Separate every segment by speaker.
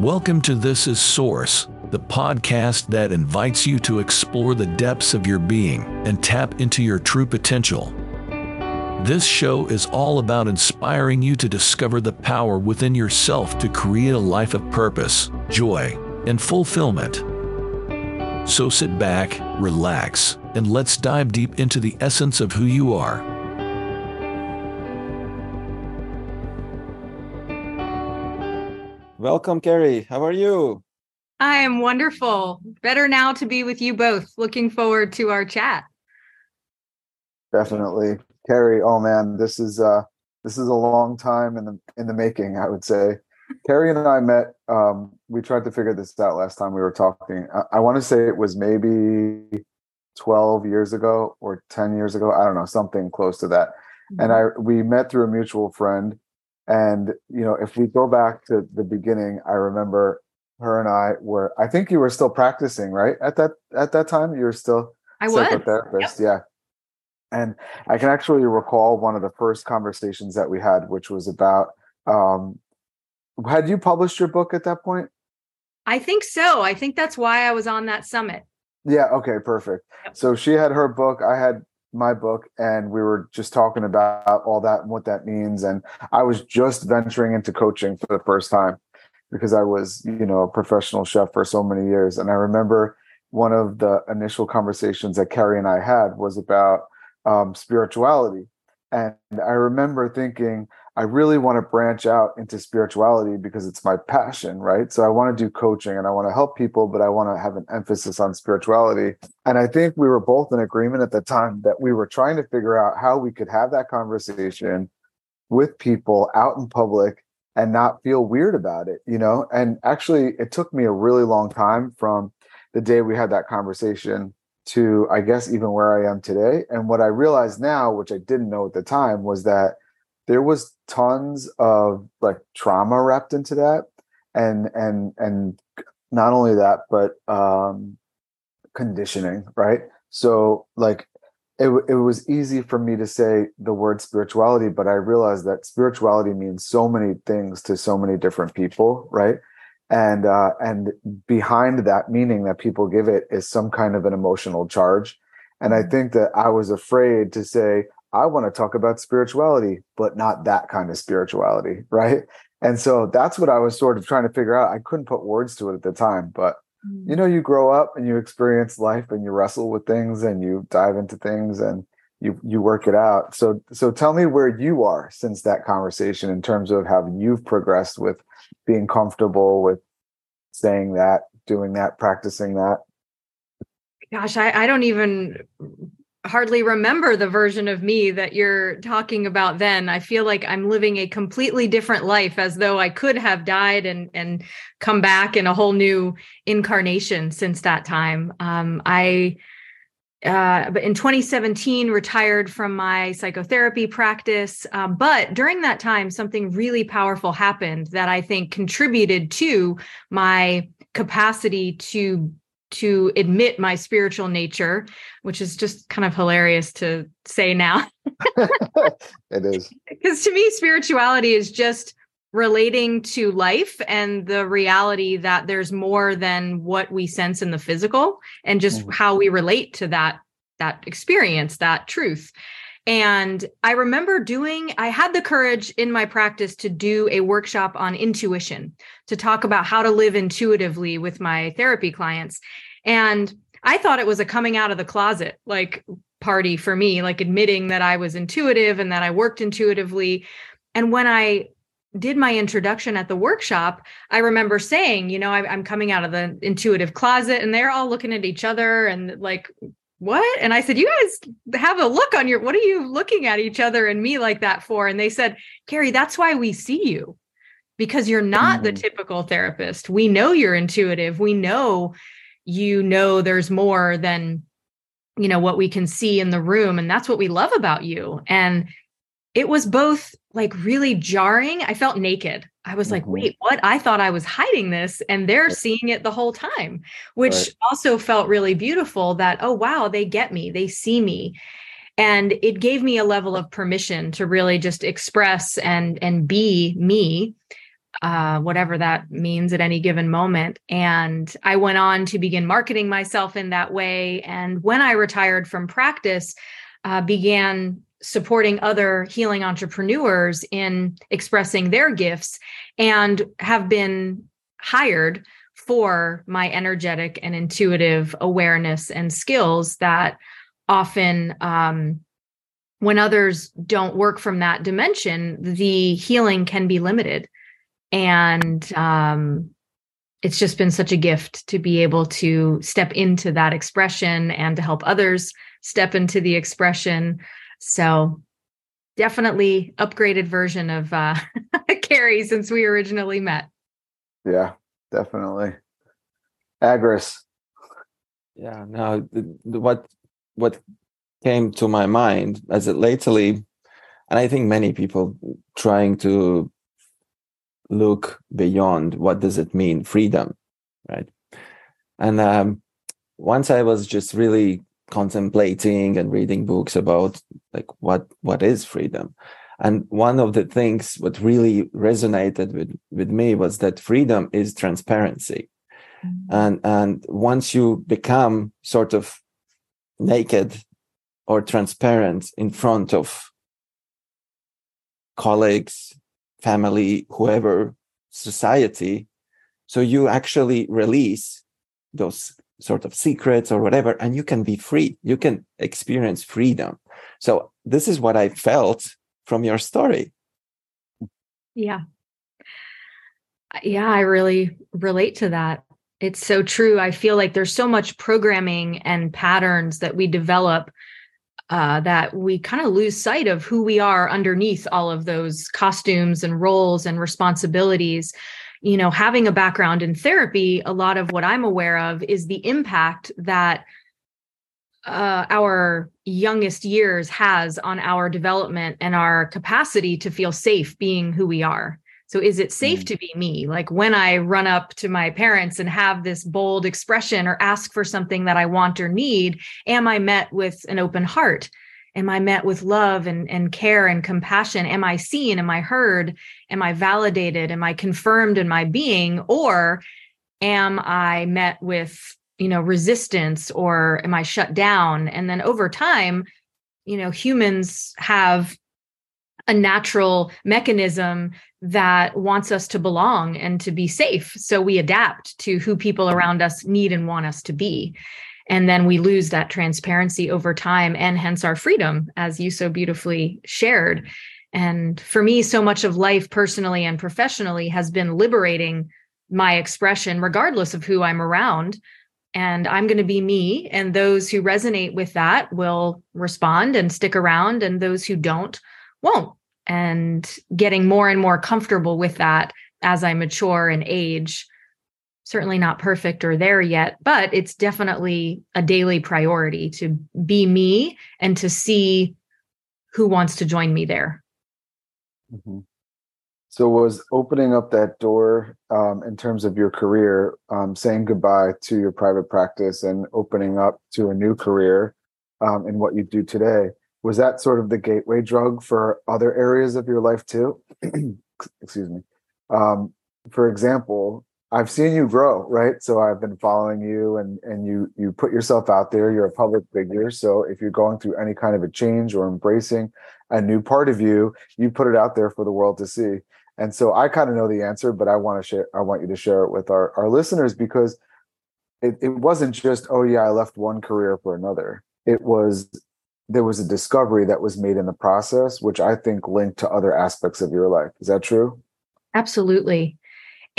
Speaker 1: Welcome to This is Source, the podcast that invites you to explore the depths of your being and tap into your true potential. This show is all about inspiring you to discover the power within yourself to create a life of purpose, joy, and fulfillment. So sit back, relax, and let's dive deep into the essence of who you are.
Speaker 2: Welcome, Keri. How are you?
Speaker 3: I am wonderful. Better now to be with you both. Looking forward to our chat.
Speaker 2: Definitely. Keri, oh man, this is uh this is a long time in the in the making, I would say. Keri and I met um we tried to figure this out last time we were talking. I, I want to say it was maybe 12 years ago or 10 years ago. I don't know, something close to that. Mm-hmm. And I we met through a mutual friend and you know, if we go back to the beginning, I remember her and I were. I think you were still practicing, right? At that at that time, you were still
Speaker 3: I
Speaker 2: psychotherapist. Yep. Yeah. And I can actually recall one of the first conversations that we had, which was about. Um, had you published your book at that point?
Speaker 3: I think so. I think that's why I was on that summit.
Speaker 2: Yeah. Okay. Perfect. Yep. So she had her book. I had my book and we were just talking about all that and what that means. And i was just venturing into coaching for the first time because i was you know a professional chef for so many years. And i remember one of the initial conversations that Keri and i had was about um, spirituality. And i remember thinking I really want to branch out into spirituality because it's my passion, right? So I want to do coaching and I want to help people, but I want to have an emphasis on spirituality. And I think we were both in agreement at the time that we were trying to figure out how we could have that conversation with people out in public and not feel weird about it, you know? And actually, it took me a really long time from the day we had that conversation to, I guess, even where I am today. And what I realized now, which I didn't know at the time, was that there was tons of like trauma wrapped into that. And and and not only that but um conditioning right? So like it, it was easy for me to say the word spirituality but i realized that spirituality means so many things to so many different people right? And uh and behind that meaning that people give it is some kind of an emotional charge. And i mm-hmm. think that i was afraid to say I want to talk about spirituality, but not that kind of spirituality, right? And so that's what I was sort of trying to figure out. I couldn't put words to it at the time, but you mm. know, you grow up and you experience life and you wrestle with things and you dive into things and you you work it out. So so tell me where you are since that conversation in terms of how you've progressed with being comfortable with saying that, doing that, practicing that.
Speaker 3: Gosh, I, I don't even hardly remember the version of me that you're talking about then. I feel like i'm living a completely different life as though i could have died and and come back in a whole new incarnation since that time. Um, i uh, but in 2017 retired from my psychotherapy practice. Um, but during that time something really powerful happened that i think contributed to my capacity to to admit my spiritual nature, which is just kind of hilarious to say now.
Speaker 2: it is.
Speaker 3: Because to me, spirituality is just relating to life and the reality that there's more than what we sense in the physical and just mm-hmm. how we relate to that that experience that truth and I remember doing, I had the courage in my practice to do a workshop on intuition, to talk about how to live intuitively with my therapy clients. And I thought it was a coming out of the closet like party for me, like admitting that I was intuitive and that I worked intuitively. And when I did my introduction at the workshop, I remember saying, you know, I, am coming out of the intuitive closet, and they're all looking at each other and like, what? And I said, You guys have a look on your, what are you looking at each other and me like that for? And they said, Keri, that's why we see you because you're not mm. the typical therapist. We know you're intuitive. We know you know there's more than, you know, what we can see in the room. And that's what we love about you. And it was both like really jarring. I felt naked. I was like, mm-hmm. wait, what? I thought I was hiding this, and they're seeing it the whole time, which right. also felt really beautiful that, oh, wow, they get me, they see me. And it gave me a level of permission to really just express and and be me uh, whatever that means at any given moment. And I went on to begin marketing myself in that way. And when I retired from practice, uh, began supporting other healing entrepreneurs in expressing their gifts and have been hired for my energetic and intuitive awareness and skills that often um, when others don't work from that dimension the healing can be limited. And um, it's just been such a gift to be able to step into that expression and to help others step into the expression so definitely upgraded version of uh, Keri since we originally met.
Speaker 2: Yeah definitely. Agris.
Speaker 4: Yeah no the, the, what what came to my mind as it lately and i think many people trying to look beyond what does it mean freedom right? And um, once i was just really contemplating and reading books about like what what is freedom and one of the things what really resonated with with me was that freedom is transparency mm-hmm. and and once you become sort of naked or transparent in front of colleagues family, whoever, society. So you actually release those sort of secrets or whatever, and you can be free. You can experience freedom. So this is what I felt from your story.
Speaker 3: Yeah. Yeah, I really relate to that. It's so true. I feel like there's so much programming and patterns that we develop uh, that we kind of lose sight of who we are underneath all of those costumes and roles and responsibilities. You know, having a background in therapy, a lot of what I'm aware of is the impact that uh, our youngest years has on our development and our capacity to feel safe being who we are. So is it safe mm. to be me? Like when I run up to my parents and have this bold expression or ask for something that I want or need, am I met with an open heart? Am I met with love and, and care and compassion? Am I seen? Am I heard? Am I validated? Am I confirmed in my being? Or am I met with, you know, resistance or am I shut down? And then over time, you know, humans have a natural mechanism that wants us to belong and to be safe. So we adapt to who people around us need and want us to be. And then we lose that transparency over time and hence our freedom, as you so beautifully shared. And for me, so much of life personally and professionally has been liberating my expression, regardless of who I'm around. And I'm going to be me. And those who resonate with that will respond and stick around. And those who don't won't and getting more and more comfortable with that as I mature and age. Certainly not perfect or there yet, but it's definitely a daily priority to be me and to see who wants to join me there.
Speaker 2: Mm-hmm. So, was opening up that door um, in terms of your career, um, saying goodbye to your private practice and opening up to a new career um, in what you do today? was that sort of the gateway drug for other areas of your life too excuse me um, for example i've seen you grow right so i've been following you and and you you put yourself out there you're a public figure so if you're going through any kind of a change or embracing a new part of you you put it out there for the world to see and so i kind of know the answer but i want to share i want you to share it with our, our listeners because it, it wasn't just oh yeah i left one career for another it was there was a discovery that was made in the process, which I think linked to other aspects of your life. Is that true?
Speaker 3: Absolutely.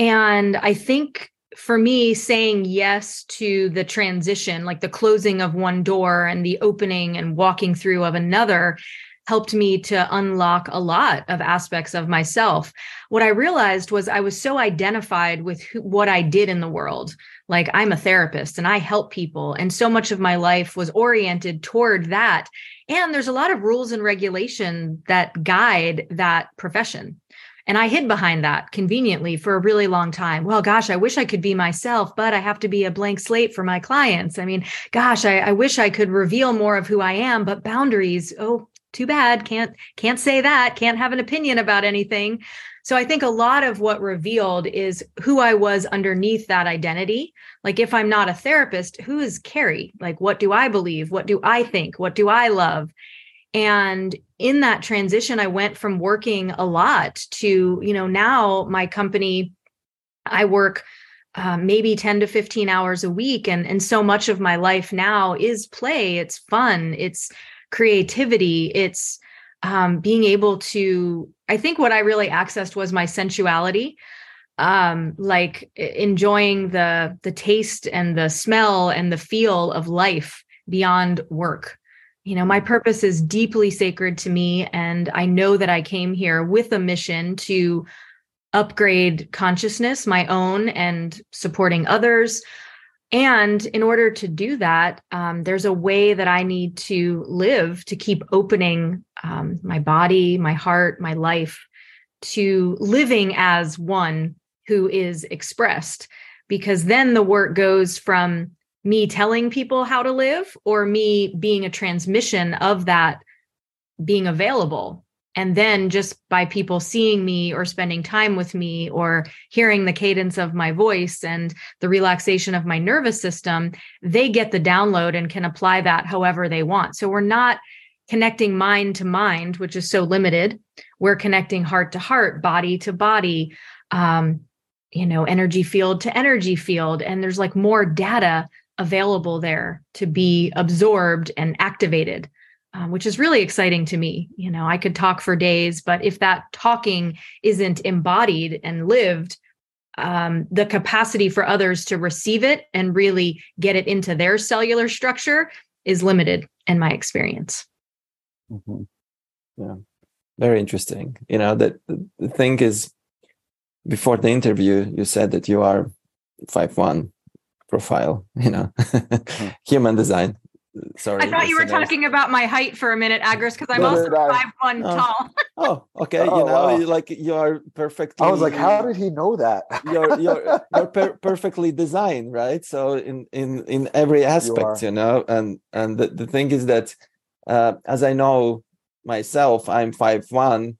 Speaker 3: And I think for me, saying yes to the transition, like the closing of one door and the opening and walking through of another, helped me to unlock a lot of aspects of myself. What I realized was I was so identified with who, what I did in the world. Like I'm a therapist and I help people. And so much of my life was oriented toward that. And there's a lot of rules and regulation that guide that profession. And I hid behind that conveniently for a really long time. Well, gosh, I wish I could be myself, but I have to be a blank slate for my clients. I mean, gosh, I, I wish I could reveal more of who I am, but boundaries, oh, too bad. Can't can't say that. Can't have an opinion about anything. So i think a lot of what revealed is who i was underneath that identity. Like if i'm not a therapist who is Keri? Like what do i believe? What do i think? What do i love? And in that transition i went from working a lot to you know now my company i work uh, maybe 10 to 15 hours a week and and so much of my life now is play. It's fun. It's creativity. It's um, being able to i think what i really accessed was my sensuality um, like enjoying the the taste and the smell and the feel of life beyond work you know my purpose is deeply sacred to me and i know that i came here with a mission to upgrade consciousness, my own and supporting others. And in order to do that, um, there's a way that I need to live to keep opening um, my body, my heart, my life to living as one who is expressed. Because then the work goes from me telling people how to live or me being a transmission of that being available. And then just by people seeing me or spending time with me or hearing the cadence of my voice and the relaxation of my nervous system they get the download and can apply that however they want. So we're not connecting mind to mind which is so limited. We're connecting heart to heart body to body um, you know energy field to energy field. And there's like more data available there to be absorbed and activated um, which is really exciting to me. You know, I could talk for days, but if that talking isn't embodied and lived, um, the capacity for others to receive it and really get it into their cellular structure is limited in my experience.
Speaker 4: Mm-hmm. Yeah, very interesting. You know, that the thing is, before the interview, you said that you are five one profile. You know, mm-hmm. human design
Speaker 3: sorry. I thought you were talking about my height for a minute, Agris, because I'm no, also five one oh. tall.
Speaker 4: oh, okay. Oh, you know, wow. like you're perfectly.
Speaker 2: I was like, how did he know that?
Speaker 4: you're you're you're per- perfectly designed, right? So in in in every aspect, you, you know, and and the, the thing is that, uh, as I know myself, I'm five one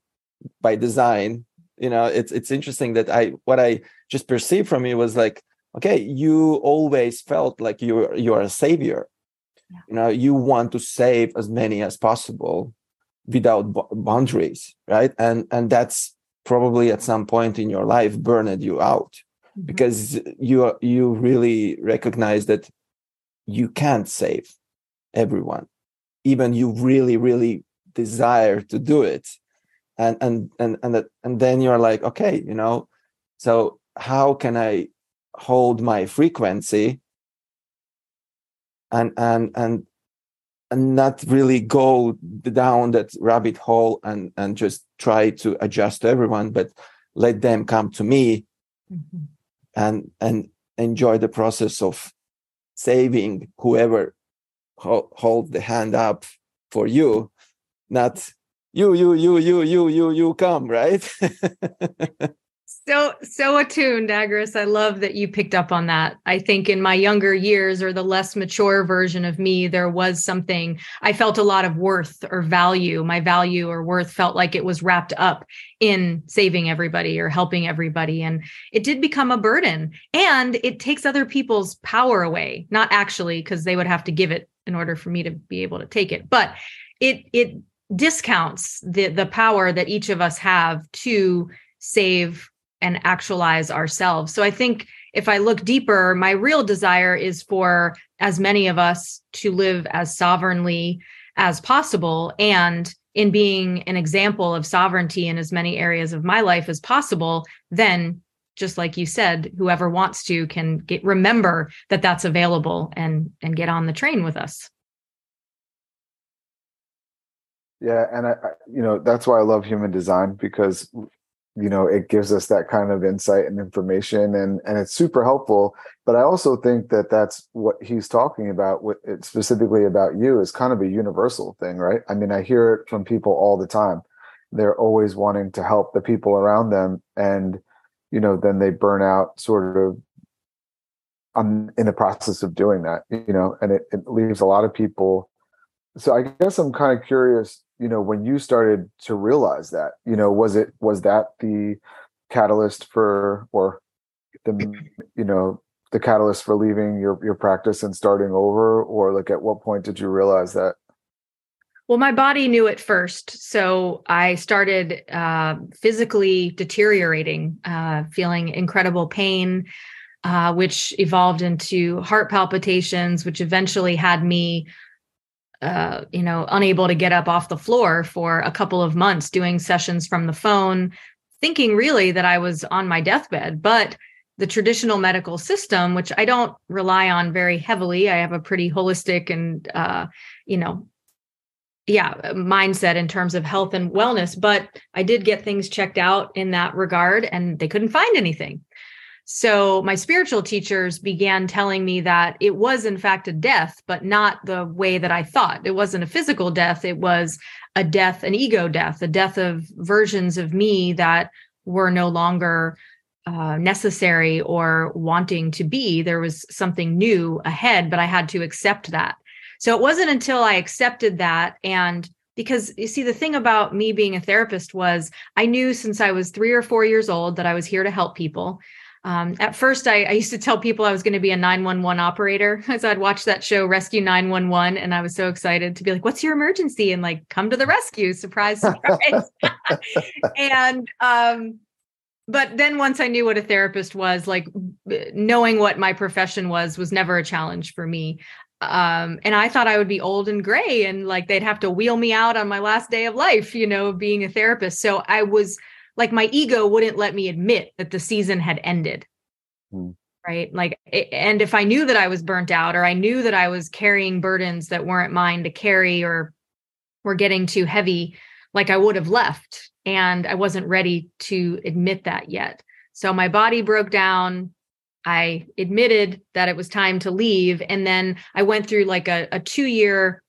Speaker 4: by design. You know, it's it's interesting that I what I just perceived from you was like, okay, you always felt like you're you're a savior yeah. you know you want to save as many as possible without boundaries right and and that's probably at some point in your life burned you out mm-hmm. because you you really recognize that you can't save everyone even you really really desire to do it and and and and that, and then you're like okay you know so how can i hold my frequency and and and and not really go down that rabbit hole and and just try to adjust to everyone but let them come to me mm-hmm. and and enjoy the process of saving whoever ho- hold the hand up for you not you you you you you you you come right
Speaker 3: so so attuned agris. I love that you picked up on that. I think in my younger years or the less mature version of me there was something i felt a lot of worth or value. My value or worth felt like it was wrapped up in saving everybody or helping everybody. And it did become a burden. And it takes other people's power away. Not actually because they would have to give it in order for me to be able to take it. But it it discounts the the power that each of us have to save and actualize ourselves. So I think if I look deeper, my real desire is for as many of us to live as sovereignly as possible and in being an example of sovereignty in as many areas of my life as possible, then just like you said, whoever wants to can get remember that that's available and and get on the train with us.
Speaker 2: Yeah, and I, I you know that's why I love human design because you know it gives us that kind of insight and information and and it's super helpful. But i also think that that's what he's talking about with it specifically about you is kind of a universal thing right? I mean i hear it from people all the time. They're always wanting to help the people around them and you know then they burn out sort of I'm in the process of doing that you know and it, it leaves a lot of people so I guess I'm kind of curious, you know, when you started to realize that, you know, was it was that the catalyst for or the you know the catalyst for leaving your your practice and starting over? Or like at what point did you realize that?
Speaker 3: Well my body knew it first so i started uh, physically deteriorating uh, feeling incredible pain uh, which evolved into heart palpitations which eventually had me uh, you know unable to get up off the floor for a couple of months doing sessions from the phone thinking really that i was on my deathbed but the traditional medical system, which I don't rely on very heavily. I have a pretty holistic and, uh, you know, yeah, mindset in terms of health and wellness. But I did get things checked out in that regard and they couldn't find anything. So my spiritual teachers began telling me that it was, in fact, a death, but not the way that I thought. It wasn't a physical death, it was a death, an ego death, a death of versions of me that were no longer uh, necessary or wanting to be. There was something new ahead, but I had to accept that. So it wasn't until I accepted that and because you see the thing about me being a therapist was i knew since i was three or four years old that i was here to help people um, at first I, I, used to tell people i was going to be a 911 operator as i'd watch that show rescue 911 and i was so excited to be like what's your emergency and like come to the rescue surprise surprise and um, but then once I knew what a therapist was, like knowing what my profession was was never a challenge for me. Um, and I thought I would be old and gray and like they'd have to wheel me out on my last day of life, you know, being a therapist. So I was like my ego wouldn't let me admit that the season had ended. Mm. Right. Like, and if I knew that I was burnt out or I knew that I was carrying burdens that weren't mine to carry or were getting too heavy, like I would have left and I wasn't ready to admit that yet. So my body broke down. I admitted that it was time to leave. And then I went through like a, a two year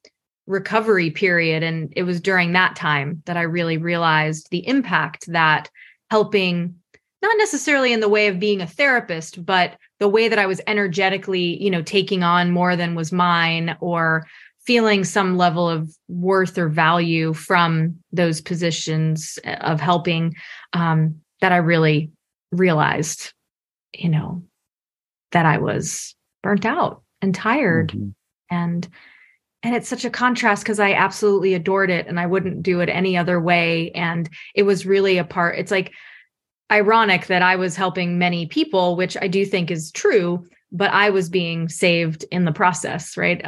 Speaker 3: recovery period. And it was during that time that I really realized the impact that helping, not necessarily in the way of being a therapist, but the way that I was energetically, you know, taking on more than was mine or feeling some level of worth or value from those positions of helping um, that I really realized, you know, that I was burnt out and tired mm-hmm. and and it's such a contrast because I absolutely adored it and I wouldn't do it any other way. And it was really a part it's like ironic that I was helping many people which I do think is true but I was being saved in the process right?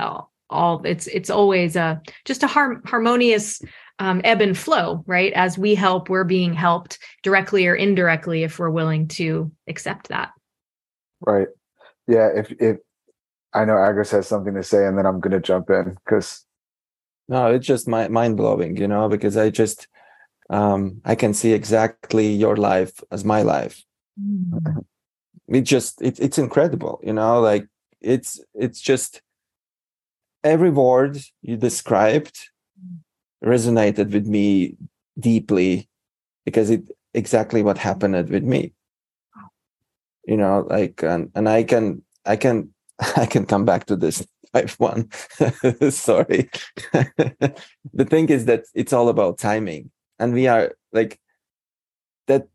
Speaker 3: All it's it's always a just a har- harmonious um, ebb and flow right? As we help we're being helped directly or indirectly if we're willing to accept that.
Speaker 2: Right. Yeah if if i know agris has something to say and then i'm going to jump in because
Speaker 4: no it's just mind-blowing you know because i just um i can see exactly your life as my life mm-hmm. it just it, it's incredible you know like it's it's just every word you described resonated with me deeply because it exactly what happened with me you know like and, and i can i can i can come back to this type one. Sorry. The thing is that it's all about timing and we are like that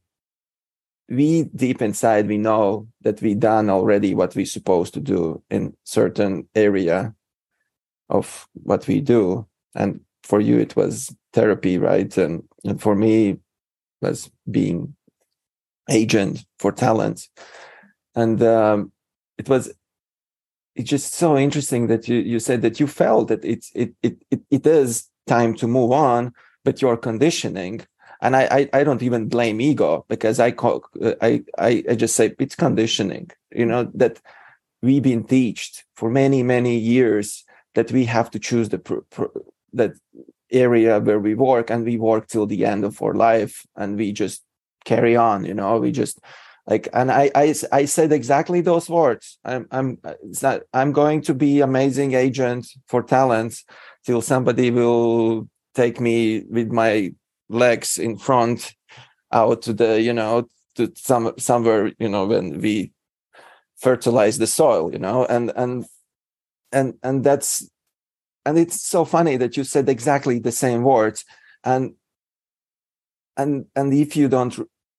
Speaker 4: we deep inside we know that we done already what we're supposed to do in certain area of what we do and for you it was therapy right? And, and for me was being agent for talent. And um, it was it's just so interesting that you you said that you felt that it's it it it, it is time to move on but your conditioning and I, I, I don't even blame ego because I call uh, I, I I just say it's conditioning. You know that we've been taught for many many years that we have to choose the pr- pr- that area where we work and we work till the end of our life and we just carry on you know we just like and i i, I said exactly those words. I'm i'm not, i'm going to be amazing agent for talents till somebody will take me with my legs in front out to the you know to some somewhere you know when we fertilize the soil you know and and and and that's and it's so funny that you said exactly the same words. And and and if you don't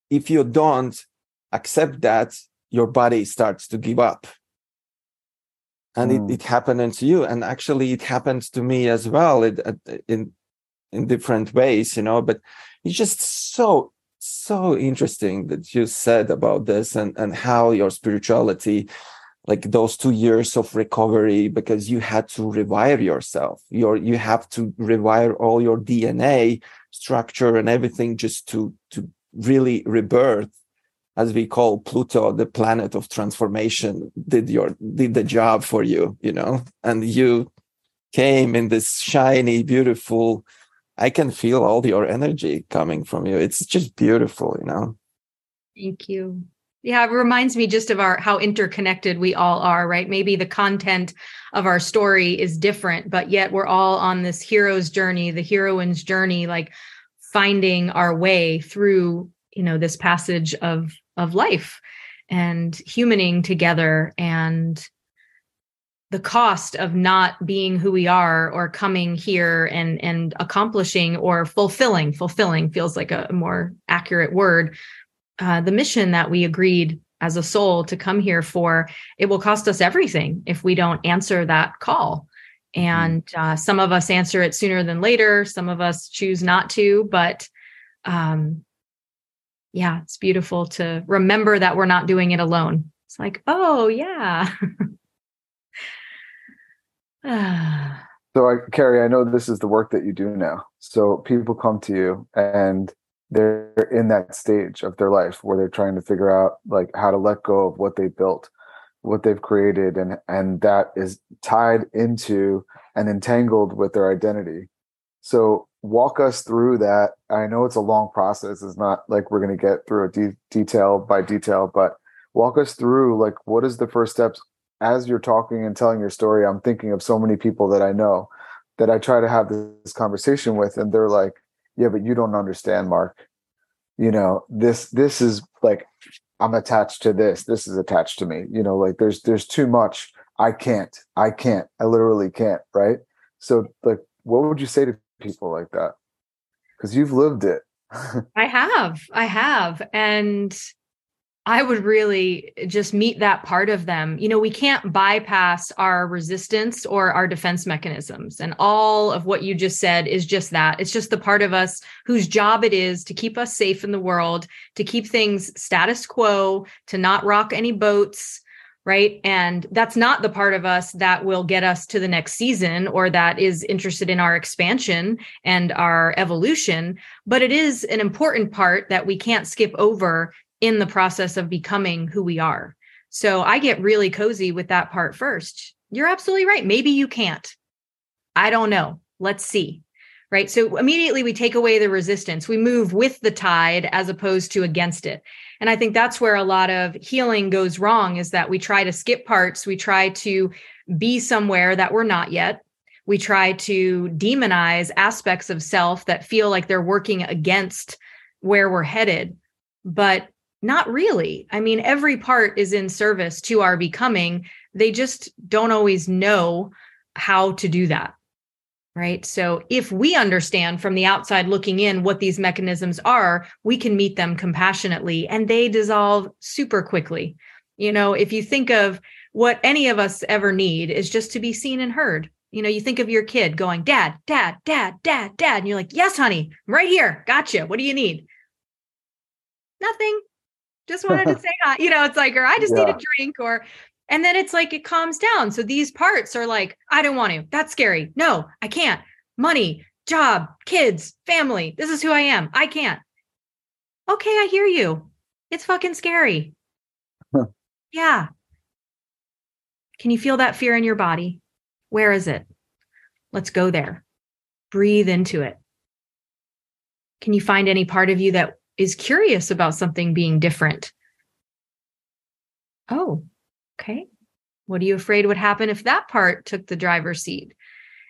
Speaker 4: if you don't accept that your body starts to give up. And mm. it, it happened to you. And actually it happened to me as well it, in in different ways you know but it's just so so interesting that you said about this and and how your spirituality like those two years of recovery because you had to rewire yourself. Your you have to rewire all your dna structure and everything just to to really rebirth as we call pluto the planet of transformation did your did the job for you you know? And you came in this shiny beautiful i can feel all your energy coming from you. It's just beautiful you know?
Speaker 3: Thank you. Yeah, it reminds me just of our how interconnected we all are, right? Maybe the content of our story is different, but yet we're all on this hero's journey, the heroine's journey, like finding our way through, you know, this passage of of life and humaning together and the cost of not being who we are or coming here and and accomplishing or fulfilling fulfilling feels like a more accurate word uh, the mission that we agreed as a soul to come here for, it will cost us everything if we don't answer that call. Mm-hmm. And uh, some of us answer it sooner than later. Some of us choose not to. But um, yeah, it's beautiful to remember that we're not doing it alone. It's like, oh, yeah.
Speaker 2: so, I, Keri, I know this is the work that you do now. So people come to you and they're in that stage of their life where they're trying to figure out like how to let go of what they built what they've created and and that is tied into and entangled with their identity so walk us through that. I know it's a long process. It's not like we're going to get through it de- detail by detail but walk us through like what is the first steps? As you're talking and telling your story i'm thinking of so many people that i know that i try to have this conversation with and they're like yeah but you don't understand mark. You know this this is like i'm attached to this. This is attached to me. You know like there's there's too much. I can't. I can't. I literally can't right? So like what would you say to people like that because you've lived it
Speaker 3: i have i have and I would really just meet that part of them. You know, we can't bypass our resistance or our defense mechanisms. And all of what you just said is just that. It's just the part of us whose job it is to keep us safe in the world, to keep things status quo, to not rock any boats. Right. And that's not the part of us that will get us to the next season or that is interested in our expansion and our evolution. But it is an important part that we can't skip over in the process of becoming who we are. So I get really cozy with that part first. You're absolutely right. Maybe you can't. I don't know. Let's see. Right. So immediately we take away the resistance. We move with the tide as opposed to against it. And I think that's where a lot of healing goes wrong is that we try to skip parts. We try to be somewhere that we're not yet. We try to demonize aspects of self that feel like they're working against where we're headed. But not really. I mean, every part is in service to our becoming. They just don't always know how to do that. Right. So if we understand from the outside looking in what these mechanisms are, we can meet them compassionately and they dissolve super quickly. You know, if you think of what any of us ever need is just to be seen and heard. You know, you think of your kid going, Dad, Dad, Dad, Dad, Dad. And you're like, Yes, honey, I'm right here. Gotcha. What do you need? Nothing just wanted to say hi. You know, it's like, or I just yeah. need a drink, or and then it's like it calms down. So these parts are like, I don't want to. That's scary. No, I can't. Money, job, kids, family. This is who I am. I can't. Okay, I hear you. It's fucking scary. Yeah. Can you feel that fear in your body? Where is it? Let's go there. Breathe into it. Can you find any part of you that is curious about something being different. Oh, okay. What are you afraid would happen if that part took the driver's seat?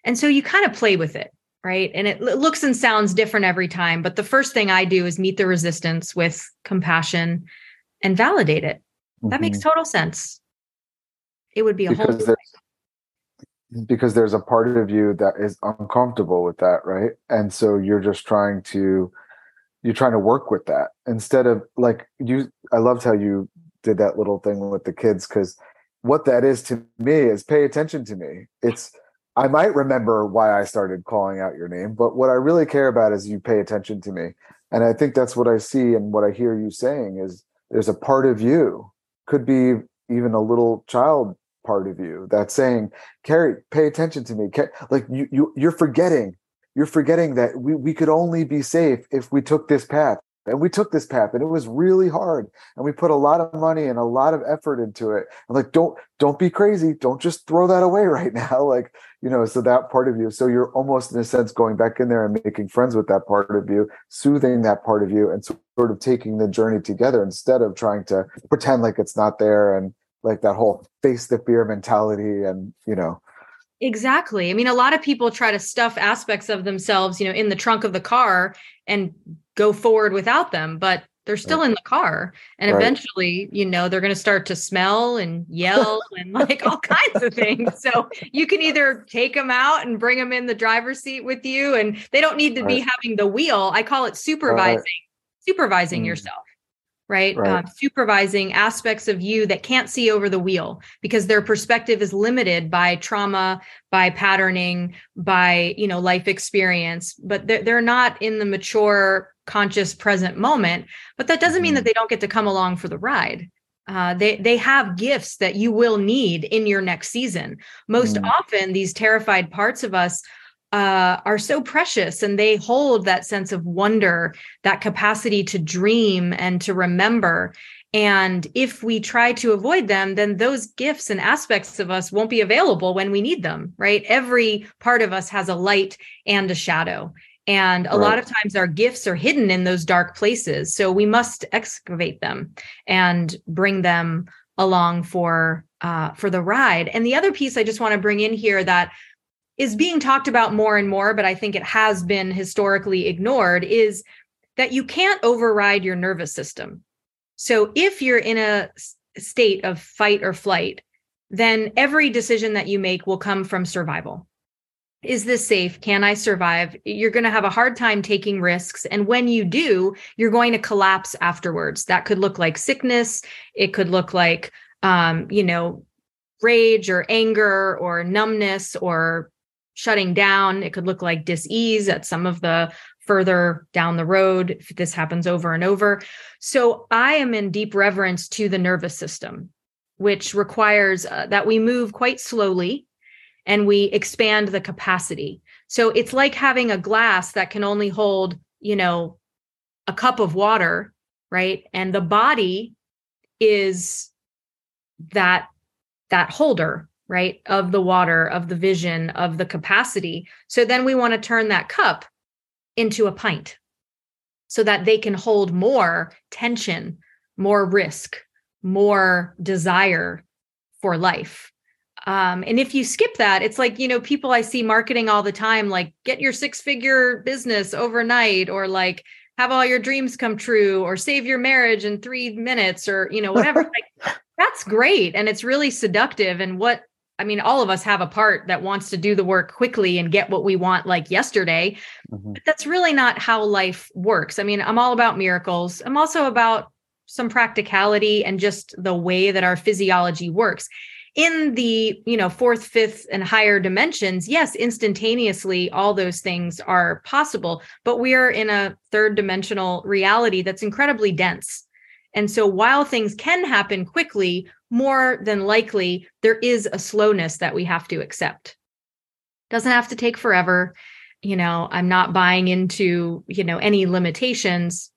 Speaker 3: And so you kind of play with it, right? And it looks and sounds different every time. But the first thing I do is meet the resistance with compassion and validate it. That mm-hmm. makes total sense. It would be a because
Speaker 2: whole. because there's a part of you that is uncomfortable with that right and so you're just trying to you're trying to work with that instead of like you i loved how you did that little thing with the kids because what that is to me is pay attention to me. It's i might remember why i started calling out your name but what i really care about is you pay attention to me. And i think that's what i see and what i hear you saying is there's a part of you could be even a little child part of you that's saying Keri pay attention to me. Like you, you you're forgetting you're forgetting that we, we could only be safe if we took this path and we took this path and it was really hard and we put a lot of money and a lot of effort into it. And like don't don't be crazy. Don't just throw that away right now like you know so that part of you so you're almost in a sense going back in there and making friends with that part of you soothing that part of you and sort of taking the journey together instead of trying to pretend like it's not there and like that whole face the fear mentality and you know
Speaker 3: exactly i mean a lot of people try to stuff aspects of themselves you know in the trunk of the car and go forward without them but they're still right. in the car and right. eventually you know they're going to start to smell and yell and like all kinds of things so you can either take them out and bring them in the driver's seat with you and they don't need to right. be having the wheel i call it supervising supervising mm. yourself right, right. Um, supervising aspects of you that can't see over the wheel because their perspective is limited by trauma by patterning by you know life experience but they're, they're not in the mature conscious present moment but that doesn't mean that mm-hmm. they don't get to come along for the ride uh, they they have gifts that you will need in your next season most mm. often these terrified parts of us uh, are so precious and they hold that sense of wonder, that capacity to dream and to remember. And if we try to avoid them, then those gifts and aspects of us won't be available when we need them, right? Every part of us has a light and a shadow. And a right. lot of times our gifts are hidden in those dark places. So we must excavate them and bring them along for uh, for the ride. And the other piece I just want to bring in here that is being talked about more and more, but I think it has been historically ignored, is that you can't override your nervous system. So if you're in a state of fight or flight, then every decision that you make will come from survival. Is this safe? Can I survive? You're going to have a hard time taking risks. And when you do, you're going to collapse afterwards. That could look like sickness. It could look like, um, you know, rage or anger or numbness or shutting down. It could look like dis-ease at some of the further down the road if this happens over and over. So I am in deep reverence to the nervous system, which requires uh, that we move quite slowly and we expand the capacity. So it's like having a glass that can only hold, you know, a cup of water, right? And the body is that that holder right of the water of the vision of the capacity. So then we want to turn that cup into a pint so that they can hold more tension more risk more desire for life. Um, and if you skip that it's like you know people i see marketing all the time like get your six figure business overnight or like have all your dreams come true or save your marriage in three minutes or you know whatever. Like that's great and it's really seductive and what I mean, all of us have a part that wants to do the work quickly and get what we want like yesterday. Mm-hmm. But that's really not how life works. I mean, I'm all about miracles. I'm also about some practicality and just the way that our physiology works. In the, you know, fourth, fifth and higher dimensions, yes, instantaneously all those things are possible, but we are in a third dimensional reality that's incredibly dense. And so while things can happen quickly, more than likely there is a slowness that we have to accept. Doesn't have to take forever. You know i'm not buying into you know any limitations.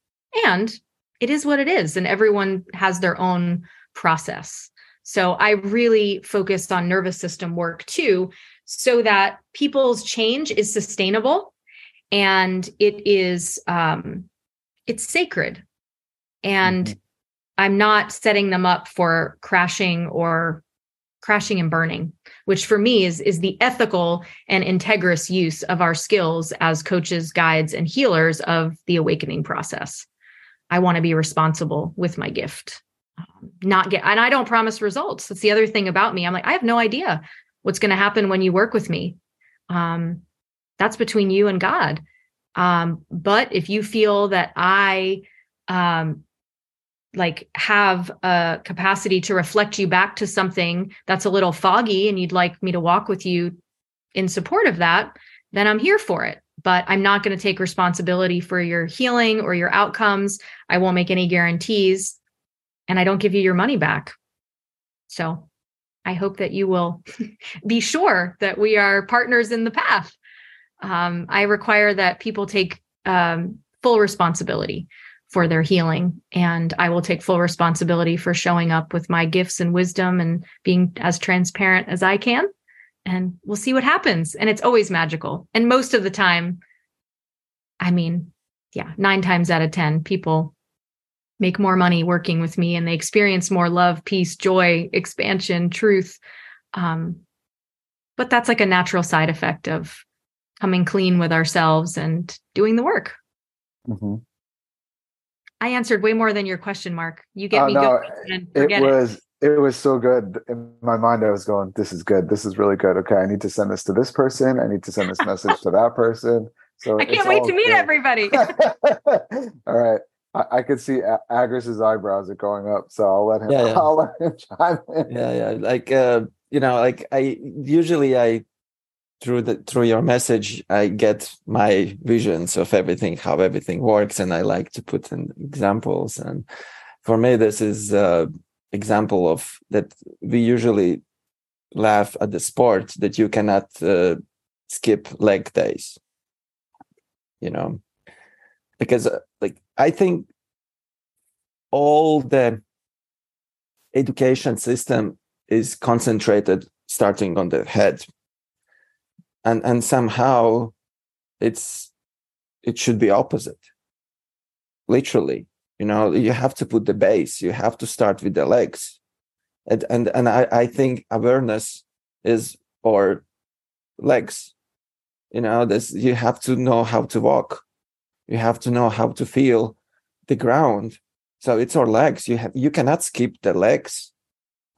Speaker 3: And it is what it is and everyone has their own process. So i really focused on nervous system work too so that people's change is sustainable and it is um it's sacred. And mm-hmm. I'm not setting them up for crashing or crashing and burning, which for me is, is the ethical and integrous use of our skills as coaches, guides, and healers of the awakening process. I want to be responsible with my gift. Um, not get, and I don't promise results. That's the other thing about me. I'm like, I have no idea what's going to happen when you work with me um, that's between you and god um, but if you feel that i um, like have a capacity to reflect you back to something that's a little foggy and you'd like me to walk with you in support of that then i'm here for it. But i'm not going to take responsibility for your healing or your outcomes. I won't make any guarantees. And i don't give you your money back. So i hope that you will be sure that we are partners in the path. Um, i require that people take um, full responsibility for their healing. And I will take full responsibility for showing up with my gifts and wisdom and being as transparent as I can. And we'll see what happens. And it's always magical. And most of the time, I mean, yeah, nine times out of 10, people make more money working with me and they experience more love, peace, joy, expansion, truth. Um, but that's like a natural side effect of coming clean with ourselves and doing the work. Mm-hmm. I answered way more than your question, Mark. You get oh, me no,
Speaker 2: good. It was it. it was so good. In my mind, I was going, "This is good. This is really good." Okay, I need to send this to this person. I need to send this message to that person. So
Speaker 3: I can't wait to meet good. everybody.
Speaker 2: all right. I, I could see Agris's eyebrows are going up, so I'll let him. Yeah, yeah. I'll let him chime in.
Speaker 4: Yeah, yeah. Like uh, you know, like I usually I through the through your message i get my visions of everything how everything works and i like to put in examples. And for me this is a example of that we usually laugh at the sport that you cannot uh, skip leg days you know? Because uh, like i think all the education system is concentrated starting on the head and and somehow it's it should be opposite. Literally you know you have to put the base you have to start with the legs. And and, and I, I think awareness is or legs. You know this you have to know how to walk. You have to know how to feel the ground. So it's our legs. You have you cannot skip the legs.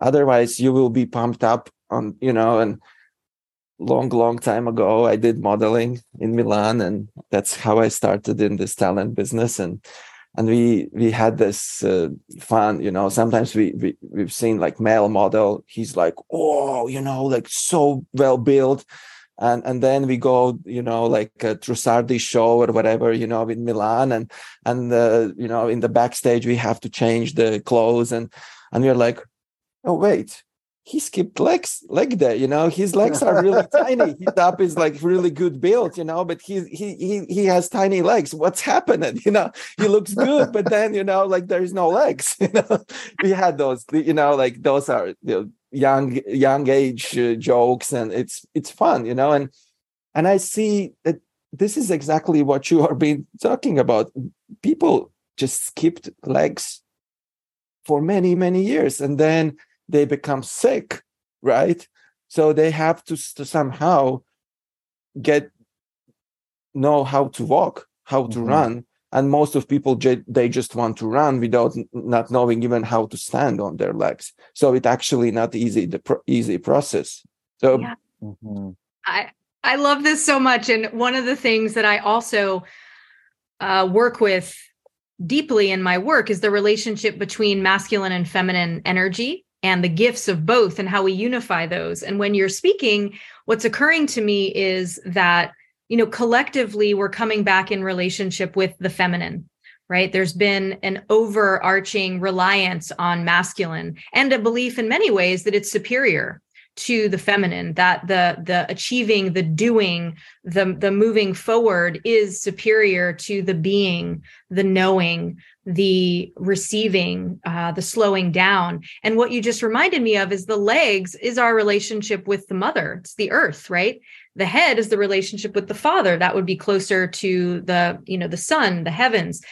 Speaker 4: Otherwise you will be pumped up on you know and long long time ago i did modeling in milan and that's how i started in this talent business. And and we we had this uh, fun you know sometimes we, we we've seen like male model he's like oh you know like so well built. And and then we go you know like a trussardi show or whatever you know in milan and and uh, you know in the backstage we have to change the clothes and and we're like oh wait he skipped legs leg day you know? His legs are really tiny. His top is like really good built you know? But he he he he has tiny legs. What's happening? You know? He looks good but then you know like there's no legs you know? We had those you know like those are you know, young young age uh, jokes and it's it's fun you know? And and i see that this is exactly what you are being talking about. People just skipped legs for many many years and then they become sick, right? So they have to, to somehow get know how to walk, how to mm-hmm. run, and most of people they just want to run without not knowing even how to stand on their legs. So it's actually not easy the pro- easy process. So yeah.
Speaker 3: mm-hmm. I I love this so much, and one of the things that I also uh, work with deeply in my work is the relationship between masculine and feminine energy and the gifts of both and how we unify those. And when you're speaking, what's occurring to me is that, you know, collectively we're coming back in relationship with the feminine, right? There's been an overarching reliance on masculine and a belief in many ways that it's superior to the feminine that the the achieving the doing the the moving forward is superior to the being the knowing the receiving uh, the slowing down. And what you just reminded me of is the legs is our relationship with the mother. It's the earth right? The head is the relationship with the father. That would be closer to the you know the sun the heavens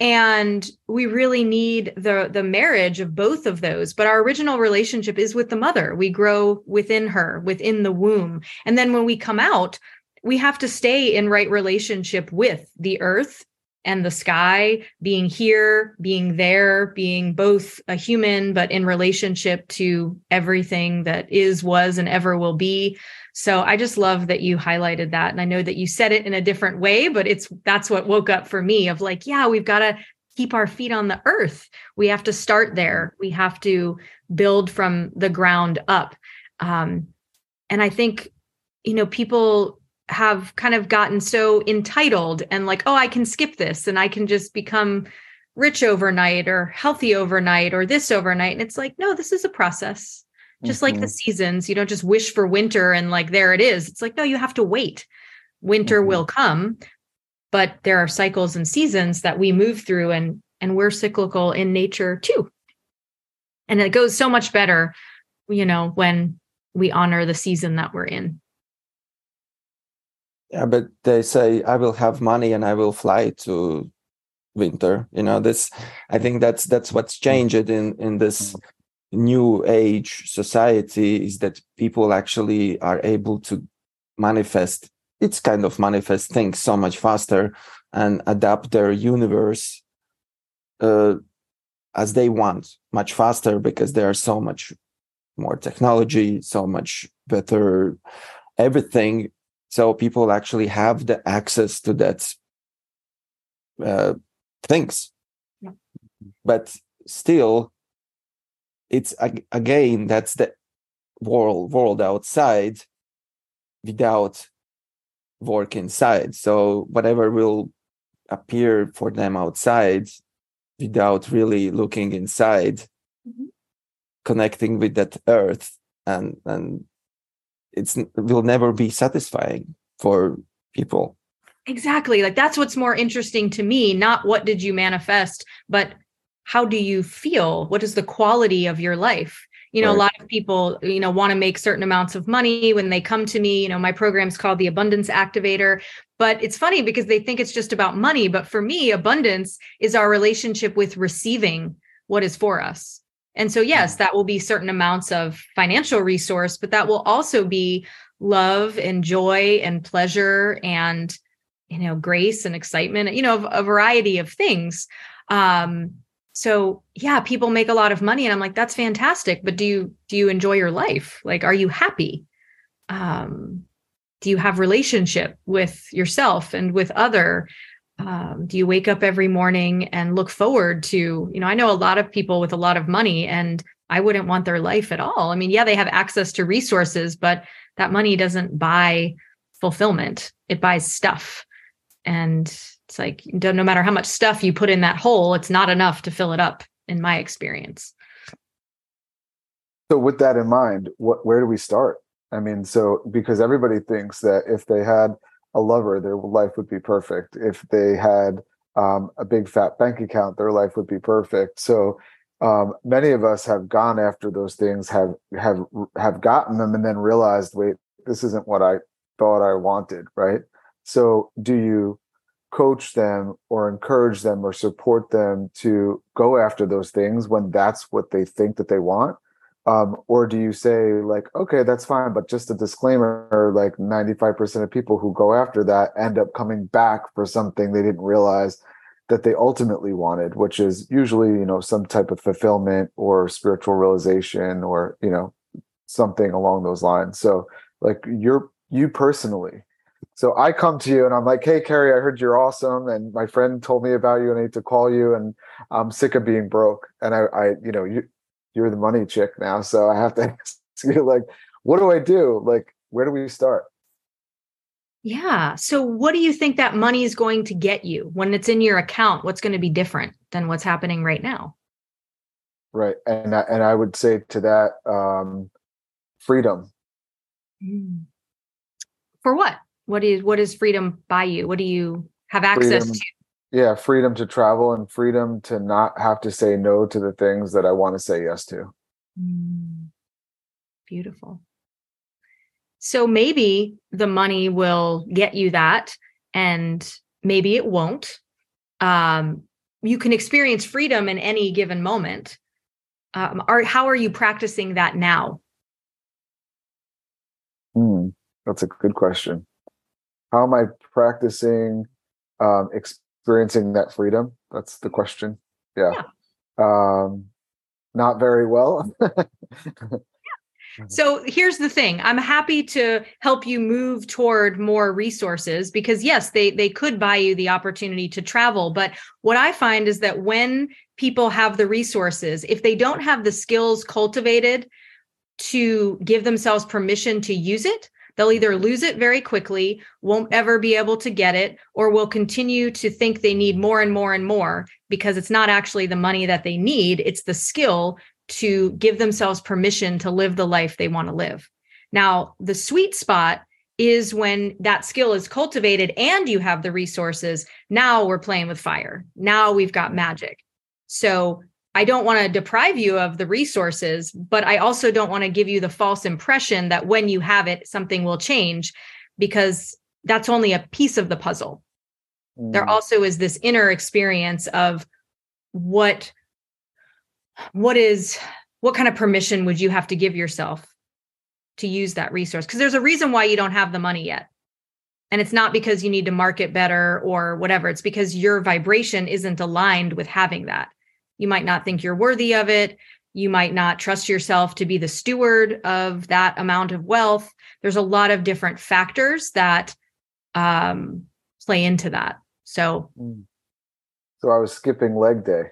Speaker 3: and we really need the the marriage of both of those but our original relationship is with the mother we grow within her within the womb and then when we come out we have to stay in right relationship with the earth and the sky, being here, being there, being both a human, but in relationship to everything that is, was, and ever will be. So I just love that you highlighted that. And I know that you said it in a different way, but it's that's what woke up for me of like, yeah, we've got to keep our feet on the earth. We have to start there. We have to build from the ground up. Um, and I think, you know, people have kind of gotten so entitled and like, oh, I can skip this and I can just become rich overnight or healthy overnight or this overnight. And it's like, no, this is a process. Just mm-hmm. like the mm-hmm. seasons, you don't just wish for winter and like there it is. It's like, no, you have to wait. Winter mm-hmm. will come, but there are cycles and seasons that we move through and and we're cyclical in nature too. And it goes so much better, you know, when we honor the season that we're in.
Speaker 4: Yeah, but they say I will have money and I will fly to winter. You know, this I think that's that's what's changed in in this new age society is that people actually are able to manifest it's kind of manifest things so much faster and adapt their universe uh, as they want much faster because there are so much more technology so much better everything so people actually have the access to that uh, things yeah. but still it's again that's the world world outside without work inside so whatever will appear for them outside without really looking inside mm-hmm. connecting with that earth and and it's will never be satisfying for people
Speaker 3: exactly like that's what's more interesting to me not what did you manifest but how do you feel what is the quality of your life you know right. a lot of people you know want to make certain amounts of money when they come to me you know my program's called the abundance activator but it's funny because they think it's just about money but for me abundance is our relationship with receiving what is for us and so, yes, that will be certain amounts of financial resource, but that will also be love and joy and pleasure and, you know, grace and excitement, you know, a variety of things. Um, so yeah, people make a lot of money and I'm like, that's fantastic. But do you, do you enjoy your life? Like, are you happy? Um, do you have relationship with yourself and with other um, do you wake up every morning and look forward to you know i know a lot of people with a lot of money and i wouldn't want their life at all i mean yeah they have access to resources but that money doesn't buy fulfillment it buys stuff and it's like no matter how much stuff you put in that hole it's not enough to fill it up in my experience
Speaker 2: so with that in mind what where do we start i mean so because everybody thinks that if they had a lover, their life would be perfect. If they had um, a big fat bank account, their life would be perfect. So um, many of us have gone after those things, have have have gotten them, and then realized, wait, this isn't what I thought I wanted, right? So do you coach them or encourage them or support them to go after those things when that's what they think that they want? um, or do you say like okay that's fine but just a disclaimer like 95% of people who go after that end up coming back for something they didn't realize that they ultimately wanted which is usually you know some type of fulfillment or spiritual realization or you know something along those lines so like you're you personally so I come to you and I'm like, hey, Keri, I heard you're awesome. And my friend told me about you and I need to call you. And I'm sick of being broke. And I, I you know, you, you're the money chick now. So I have to ask you, like, what do I do? Like, where do we start?
Speaker 3: Yeah. So what do you think that money is going to get you when it's in your account? What's going to be different than what's happening right now?
Speaker 2: Right. And I, and I would say to that um freedom.
Speaker 3: Mm. For what? What is what is freedom by you? What do you have access freedom, to?
Speaker 2: yeah freedom to travel and freedom to not have to say no to the things that i want to say yes to.
Speaker 3: Mm, beautiful. So maybe the money will get you that and maybe it won't. Um, you can experience freedom in any given moment. Um, are, how are you practicing that now?
Speaker 2: Mm, that's a good question how am i practicing um, experiencing that freedom? That's the question. Yeah. yeah. Um, not very well.
Speaker 3: So here's the thing. I'm happy to help you move toward more resources because yes, they they could buy you the opportunity to travel, but what I find is that when people have the resources, if they don't have the skills cultivated to give themselves permission to use it, they'll either lose it very quickly, won't ever be able to get it, or will continue to think they need more and more and more because it's not actually the money that they need, it's the skill to give themselves permission to live the life they want to live. Now, the sweet spot is when that skill is cultivated and you have the resources. Now we're playing with fire. Now we've got magic. So I don't want to deprive you of the resources, but I also don't want to give you the false impression that when you have it, something will change because that's only a piece of the puzzle. Mm. There also is this inner experience of what what is what kind of permission would you have to give yourself to use that resource because there's a reason why you don't have the money yet and it's not because you need to market better or whatever it's because your vibration isn't aligned with having that you might not think you're worthy of it you might not trust yourself to be the steward of that amount of wealth there's a lot of different factors that um, play into that so
Speaker 2: hmm. so i was skipping leg day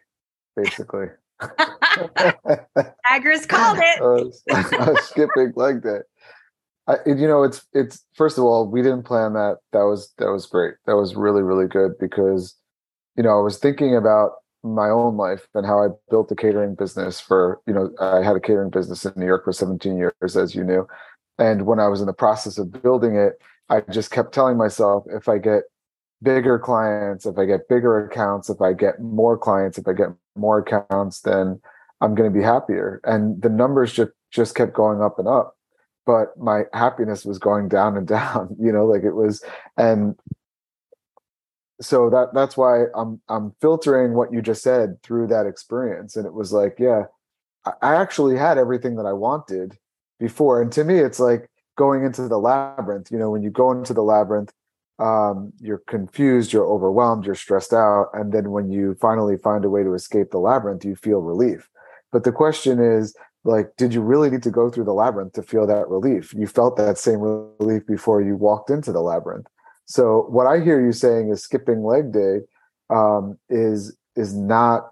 Speaker 2: basically
Speaker 3: Agris called it. I was,
Speaker 2: I was skipping leg day. I, you know, it's it's first of all, we didn't plan that. That was that was great. That was really really good because, you know, I was thinking about my own life and how I built a catering business for. You know, I had a catering business in New York for 17 years, as you knew, and when I was in the process of building it, I just kept telling myself, if I get bigger clients, if I get bigger accounts, if I get more clients, if I get more accounts, then I'm going to be happier. And the numbers just just kept going up and up, but my happiness was going down and down. You know, like it was, and so that that's why I'm I'm filtering what you just said through that experience, and it was like, yeah, I actually had everything that I wanted before, and to me, it's like going into the labyrinth. You know, when you go into the labyrinth um, you're confused, you're overwhelmed, you're stressed out. And then when you finally find a way to escape the labyrinth, you feel relief. But the question is, like, did you really need to go through the labyrinth to feel that relief? You felt that same relief before you walked into the labyrinth. So what I hear you saying is skipping leg day um, is is not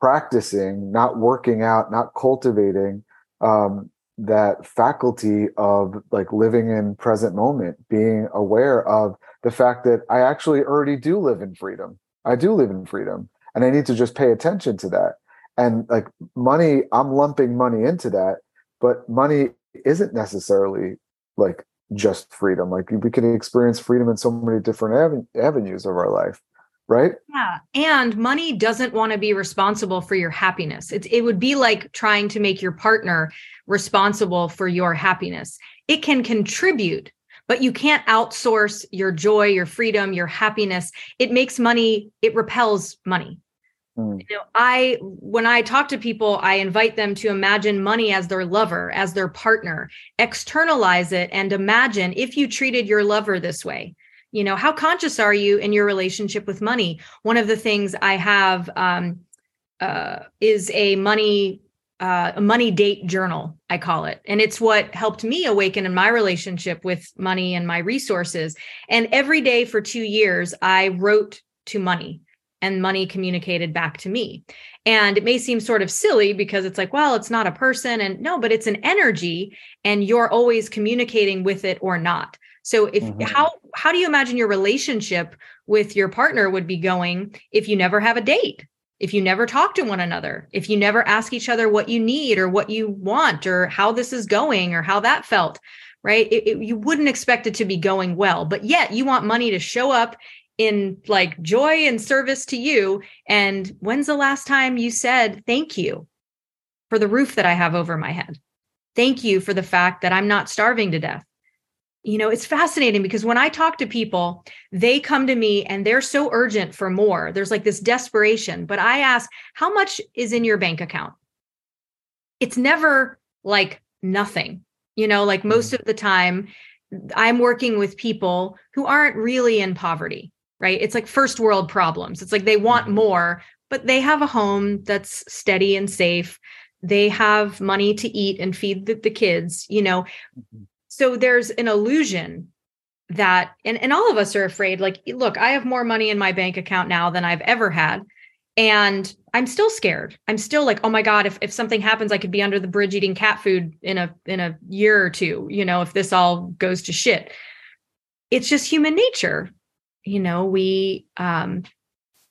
Speaker 2: practicing, not working out, not cultivating um, that faculty of like living in present moment, being aware of the fact that I actually already do live in freedom. I do live in freedom. And I need to just pay attention to that. And like money, I'm lumping money into that, but money isn't necessarily like just freedom. Like we can experience freedom in so many different avenues of our life right?
Speaker 3: Yeah. And money doesn't want to be responsible for your happiness. It, it would be like trying to make your partner responsible for your happiness. It can contribute but you can't outsource your joy, your freedom, your happiness. It makes money, it repels money. Mm. You know, I when I talk to people, I invite them to imagine money as their lover, as their partner, externalize it and imagine if you treated your lover this way. You know, how conscious are you in your relationship with money? One of the things I have um, uh, is a money uh, a money date journal, I call it. And it's what helped me awaken in my relationship with money and my resources. And every day for two years, I wrote to money and money communicated back to me. And it may seem sort of silly because it's like, well, it's not a person. And no, but it's an energy and you're always communicating with it or not. So if mm-hmm. how how do you imagine your relationship with your partner would be going if you never have a date? if you never talk to one another, if you never ask each other what you need or what you want or how this is going or how that felt, right? It, it, you wouldn't expect it to be going well, but yet you want money to show up in like joy and service to you. And when's the last time you said thank you for the roof that I have over my head? Thank you for the fact that I'm not starving to death you know, it's fascinating because when I talk to people, they come to me and they're so urgent for more. There's like this desperation. But I ask, how much is in your bank account? It's never like nothing. You know, like most mm-hmm. of the time, I'm working with people who aren't really in poverty. Right? It's like first world problems. It's like they want mm-hmm. more, but they have a home that's steady and safe. They have money to eat and feed the, the kids, you know. Mm-hmm. So there's an illusion that and, and all of us are afraid like look i have more money in my bank account now than i've ever had and i'm still scared i'm still like oh my god if, if something happens i could be under the bridge eating cat food in a in a year or two you know if this all goes to shit it's just human nature you know we um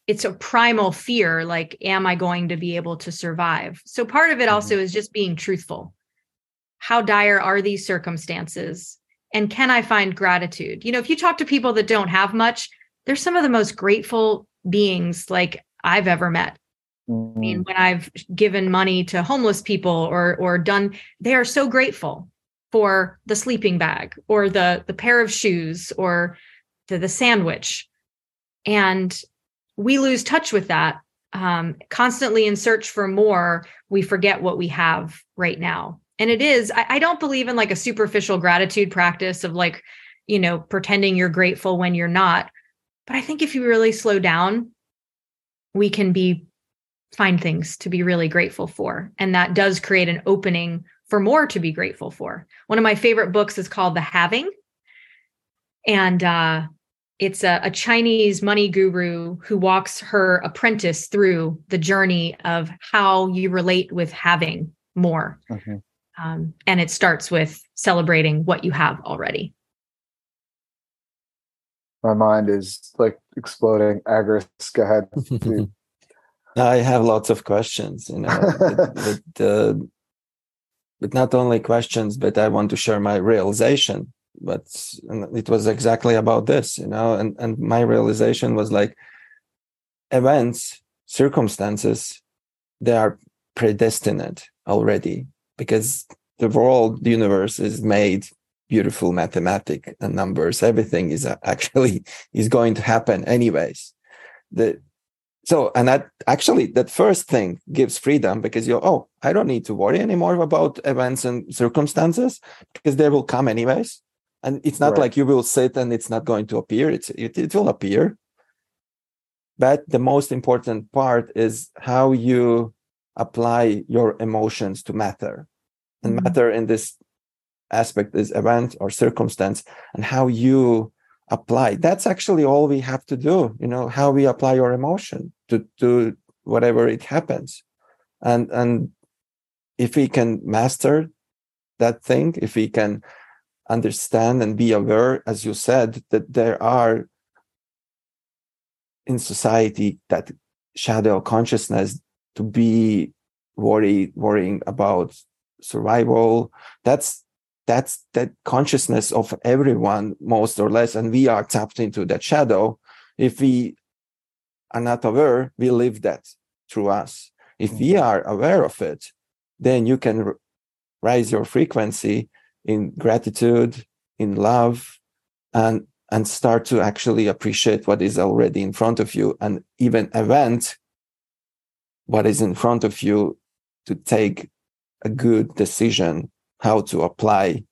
Speaker 3: it's a primal fear like am i going to be able to survive so part of it mm-hmm. also is just being truthful how dire are these circumstances and can i find gratitude you know if you talk to people that don't have much they're some of the most grateful beings like i've ever met mm-hmm. i mean mm. when i've given money to homeless people or or done they are so grateful for the sleeping bag or the the pair of shoes or the, the sandwich. And we lose touch with that um, constantly in search for more. We forget what we have right now. And it is I, I don't believe in like a superficial gratitude practice of like you know pretending you're grateful when you're not. But i think if you really slow down we can be find things to be really grateful for. And that does create an opening for more to be grateful for. One of my favorite books is called the having. And uh it's a, a, Chinese money guru who walks her apprentice through the journey of how you relate with having more. Okay. Um, and it starts with celebrating what you have already.
Speaker 2: My mind is like exploding. Agris, go ahead.
Speaker 4: I have lots of questions, you know, but, but, uh, but not only questions, but I want to share my realization. But it was exactly about this, you know, and, and my realization was like events, circumstances, they are predestined already because the world the universe is made beautiful mathematic and numbers. Everything is uh, actually is going to happen anyways. The so and that actually that first thing gives freedom because you're oh i don't need to worry anymore about events and circumstances because they will come anyways and it's not right. like you will sit and it's not going to appear. It's it, it will appear. But the most important part is how you apply your emotions to matter. And mm-hmm. matter in this aspect is event or circumstance and how you apply. That's actually all we have to do you know how we apply your emotion to to whatever it happens. And and if we can master that thing if we can understand and be aware as you said that there are in society that shadow consciousness to be worried worrying about survival. That's that's that consciousness of everyone most or less and we are tapped into that shadow. If we are not aware we live that through us. If we mm-hmm. are aware of it then you can raise your frequency in gratitude in love and and start to actually appreciate what is already in front of you and even event what is in front of you to take a good decision how to apply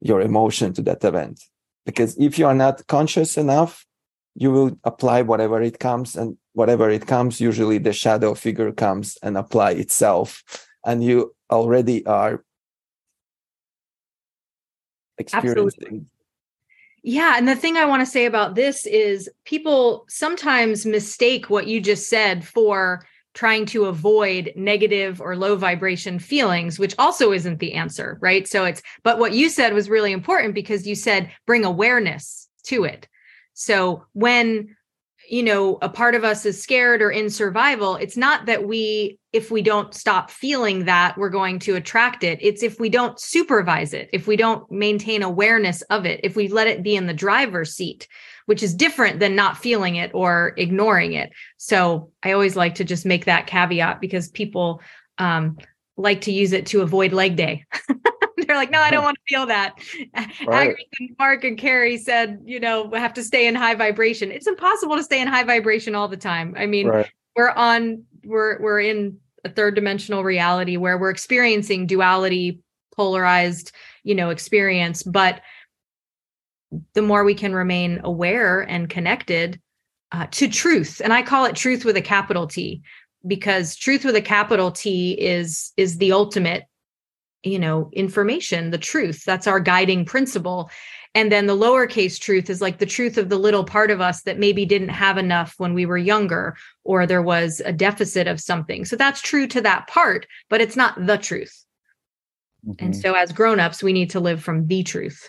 Speaker 4: your emotion to that event. Because if you are not conscious enough, you will apply whatever it comes, and whatever it comes, usually the shadow figure comes and apply itself, and you already are experiencing. Absolutely.
Speaker 3: Yeah. And the thing I want to say about this is people sometimes mistake what you just said for trying to avoid negative or low vibration feelings, which also isn't the answer, right? So it's, but what you said was really important because you said bring awareness to it. So when, you know, a part of us is scared or in survival, it's not that we, if we don't stop feeling that, we're going to attract it. It's if we don't supervise it, if we don't maintain awareness of it, if we let it be in the driver's seat, which is different than not feeling it or ignoring it. So I always like to just make that caveat because people um, like to use it to avoid leg day. They're like, no, I don't want to feel that. Right. and Mark and Keri said, you know, we have to stay in high vibration. It's impossible to stay in high vibration all the time. I mean, right. we're on, we're we're in a third dimensional reality where we're experiencing duality, polarized, you know, experience, but the more we can remain aware and connected uh, to truth and i call it truth with a capital t because truth with a capital t is is the ultimate you know information the truth. That's our guiding principle and then the lowercase truth is like the truth of the little part of us that maybe didn't have enough when we were younger or there was a deficit of something. So that's true to that part but it's not the truth. Mm-hmm. and so as grown-ups we need to live from the truth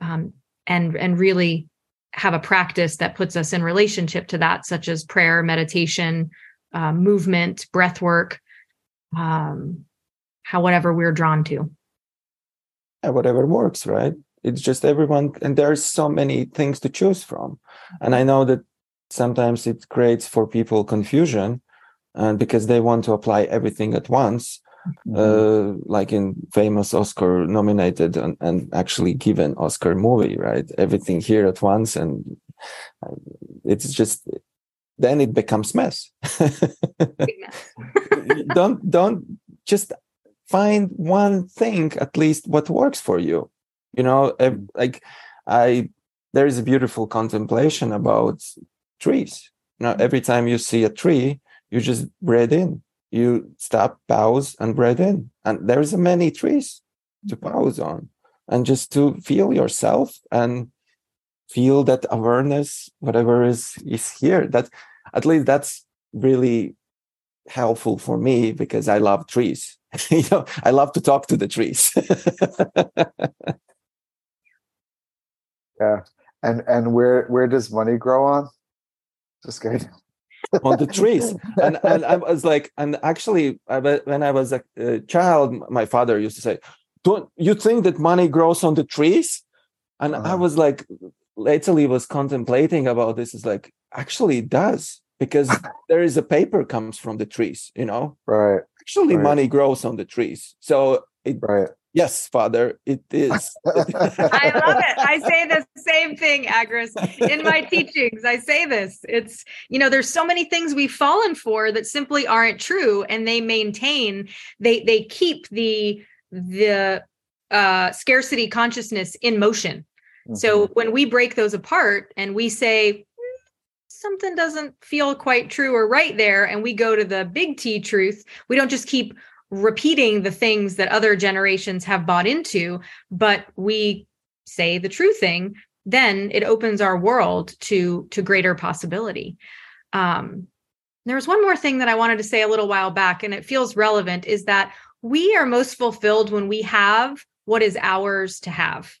Speaker 3: um, and and really have a practice that puts us in relationship to that such as prayer meditation uh, movement breath work um, how whatever we're drawn to.
Speaker 4: Yeah, whatever works right it's just everyone and there's so many things to choose from. And i know that sometimes it creates for people confusion and because they want to apply everything at once mm-hmm. uh, like in famous oscar nominated and, and, actually given oscar movie right? Everything here at once and uh, it's just then it becomes mess. Don't don't just find one thing at least what works for you you know like i there is a beautiful contemplation about trees. You know every time you see a tree you just breathe in. You stop pause and breathe in. And there's many trees to mm-hmm. pause on and just to feel yourself and feel that awareness whatever is is here. That at least that's really helpful for me because i love trees. You know i love to talk to the trees
Speaker 2: Yeah. And and where where does money grow on? Just kidding.
Speaker 4: on the trees and and i was like and actually when i was a, child my father used to say don't you think that money grows on the trees and uh-huh. i was like lately was contemplating about this is like actually it does because there is a paper comes from the trees you know
Speaker 2: right
Speaker 4: actually
Speaker 2: right.
Speaker 4: money grows on the trees so it
Speaker 2: right
Speaker 4: Yes, Father, it is.
Speaker 3: I love it. I say the same thing, Agris, in my teachings. I say this. It's, you know, there's so many things we've fallen for that simply aren't true. And they maintain, they they keep the the uh scarcity consciousness in motion. Mm-hmm. So when we break those apart and we say, hmm, something doesn't feel quite true or right there and we go to the big t truth we don't just keep repeating the things that other generations have bought into, but we say the true thing, then it opens our world to to greater possibility. Um, there was one more thing that I wanted to say a little while back, and it feels relevant, is that we are most fulfilled when we have what is ours to have.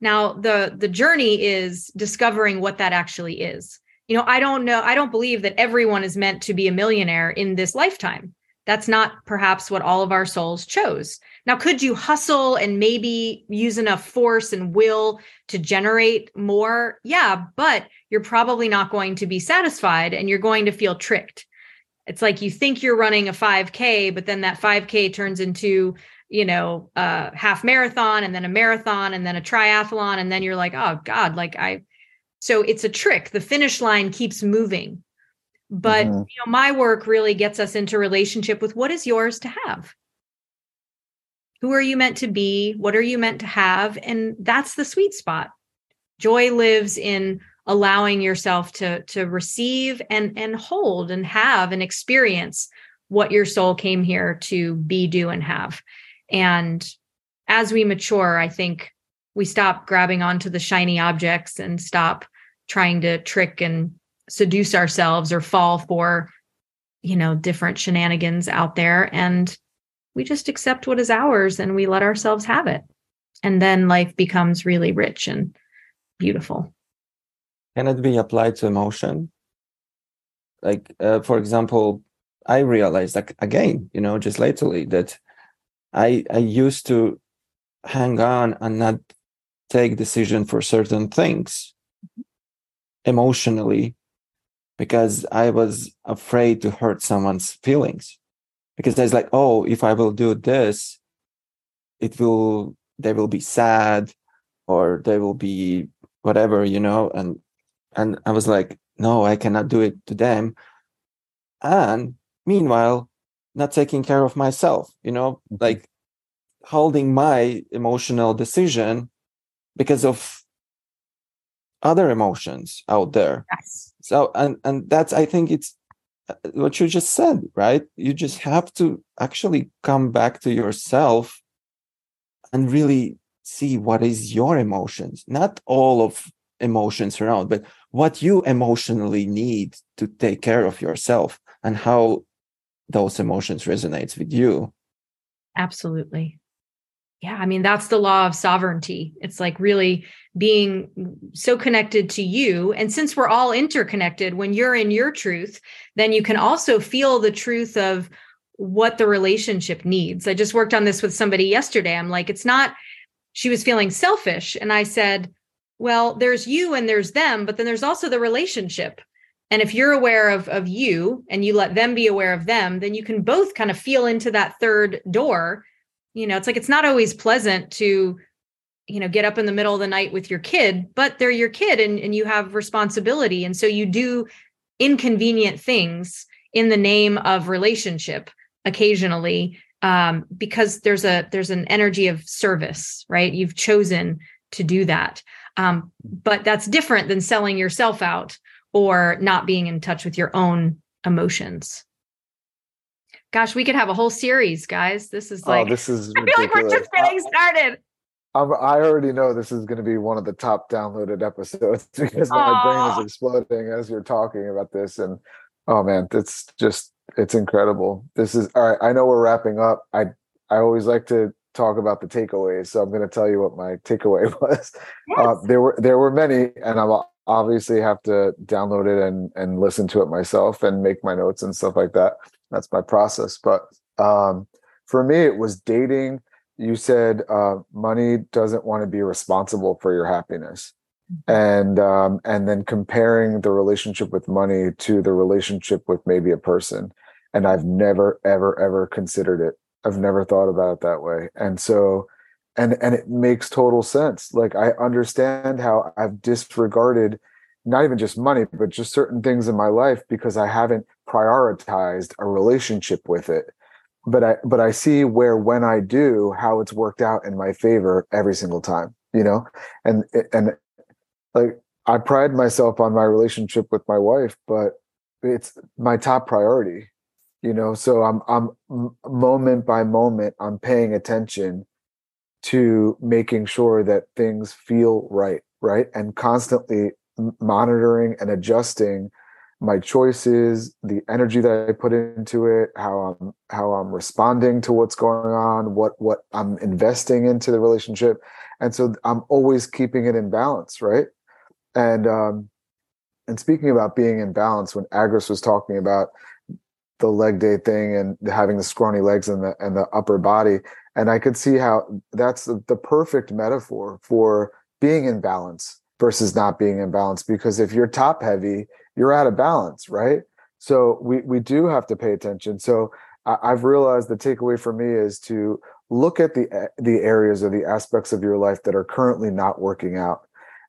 Speaker 3: Now, the the journey is discovering what that actually is. You know, I don't know, I don't believe that everyone is meant to be a millionaire in this lifetime. That's not perhaps what all of our souls chose. Now, could you hustle and maybe use enough force and will to generate more? Yeah, but you're probably not going to be satisfied and you're going to feel tricked. It's like you think you're running a 5K, but then that 5K turns into, you know, a half marathon and then a marathon and then a triathlon. And then you're like, oh God, like I, so it's a trick. The finish line keeps moving but mm-hmm. you know my work really gets us into relationship with what is yours to have. Who are you meant to be? What are you meant to have? And that's the sweet spot. Joy lives in allowing yourself to to receive and and hold and have and experience what your soul came here to be do and have. And as we mature i think we stop grabbing onto the shiny objects and stop trying to trick and seduce ourselves or fall for you know different shenanigans out there. And we just accept what is ours and we let ourselves have it. And then life becomes really rich and beautiful.
Speaker 4: Can it be applied to emotion? Like uh, for example i realized like again you know just lately that i i used to hang on and not take decision for certain things emotionally because I was afraid to hurt someone's feelings. Because I was like, oh, if I will do this, it will they will be sad or they will be whatever, you know. And and I was like, no, I cannot do it to them. And meanwhile, not taking care of myself, you know, mm-hmm. like holding my emotional decision because of other emotions out there.
Speaker 3: Yes
Speaker 4: so and and that's i think it's uh, what you just said right? You just have to actually come back to yourself and really see what is your emotions not all of emotions around but what you emotionally need to take care of yourself and how those emotions resonates with you.
Speaker 3: Absolutely. Yeah i mean that's the law of sovereignty. It's like really being so connected to you. And since we're all interconnected when you're in your truth then you can also feel the truth of what the relationship needs. I just worked on this with somebody yesterday. I'm like it's not she was feeling selfish. And i said well there's you and there's them but then there's also the relationship. And if you're aware of of you and you let them be aware of them then you can both kind of feel into that third door. You know it's like it's not always pleasant to you know get up in the middle of the night with your kid but they're your kid and, and you have responsibility. And so you do inconvenient things in the name of relationship occasionally um, because there's a there's an energy of service right? You've chosen to do that. Um, but that's different than selling yourself out or not being in touch with your own emotions. Gosh we could have a whole series guys. This is like
Speaker 2: oh, this is
Speaker 3: i feel like we're just getting started
Speaker 2: I'm, i already know this is going to be one of the top downloaded episodes because my Aww. brain is exploding as you're talking about this and oh man it's just it's incredible this is all right i know we're wrapping up i i always like to talk about the takeaways so i'm going to tell you what my takeaway was yes. uh, there were there were many and i'm obviously have to download it and and listen to it myself and make my notes and stuff like that that's my process but um, for me it was dating you said uh, money doesn't want to be responsible for your happiness. And um, and then comparing the relationship with money to the relationship with maybe a person. And i've never ever ever considered it. I've never thought about it that way. And so and and it makes total sense. Like i understand how i've disregarded not even just money but just certain things in my life because i haven't prioritized a relationship with it but i but i see where when i do how it's worked out in my favor every single time you know? And and like i pride myself on my relationship with my wife but it's my top priority you know? So i'm i'm moment by moment i'm paying attention to making sure that things feel right right? And constantly monitoring and adjusting my choices the energy that i put into it how i'm how i'm responding to what's going on what what i'm investing into the relationship. And so i'm always keeping it in balance right? And um and speaking about being in balance when agris was talking about the leg day thing and having the scrawny legs and the and the upper body and i could see how that's the, the perfect metaphor for being in balance versus not being in balance. Because if you're top heavy you're out of balance right? So we we do have to pay attention. So I, i've realized the takeaway for me is to look at the eh, the areas or the aspects of your life that are currently not working out.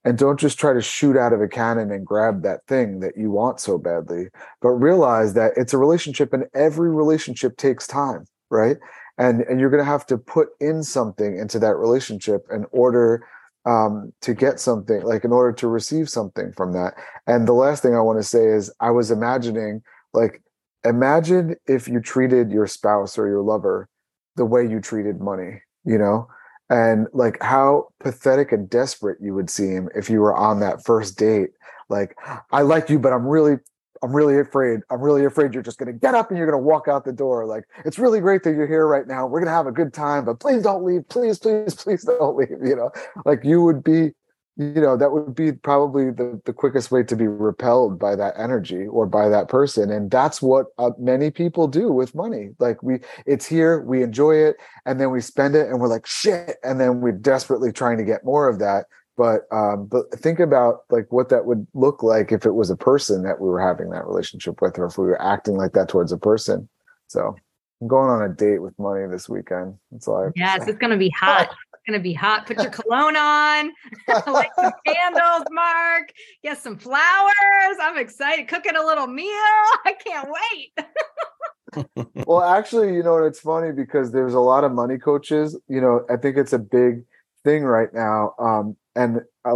Speaker 2: And don't just try to shoot out of a cannon and grab that thing that you want so badly but realize that it's a relationship and every relationship takes time right? And and you're going to have to put in something into that relationship in order um, to get something like in order to receive something from that. And the last thing i want to say is i was imagining like imagine if you treated your spouse or your lover the way you treated money you know? And like how pathetic and desperate you would seem if you were on that first date. Like i like you but i'm really i'm really afraid. I'm really afraid you're just going to get up and you're going to walk out the door. Like it's really great that you're here right now. We're going to have a good time but please don't leave. Please please please don't leave you know? Like you would be you know that would be probably the, the quickest way to be repelled by that energy or by that person and that's what uh, many people do with money. Like we it's here we enjoy it and then we spend it and we're like shit and then we're desperately trying to get more of that but um but think about like what that would look like if it was a person that we were having that relationship with or if we were acting like that towards a person so i'm going on a date with money this weekend it's like
Speaker 3: yes it's gonna be hot It's going to be hot. Put your cologne on, light some candles, Mark. Get some flowers. I'm excited. Cooking a little meal. I can't
Speaker 2: wait. well, actually, you know, it's funny because there's a lot of money coaches. You know, I think it's a big thing right now. Um, and I,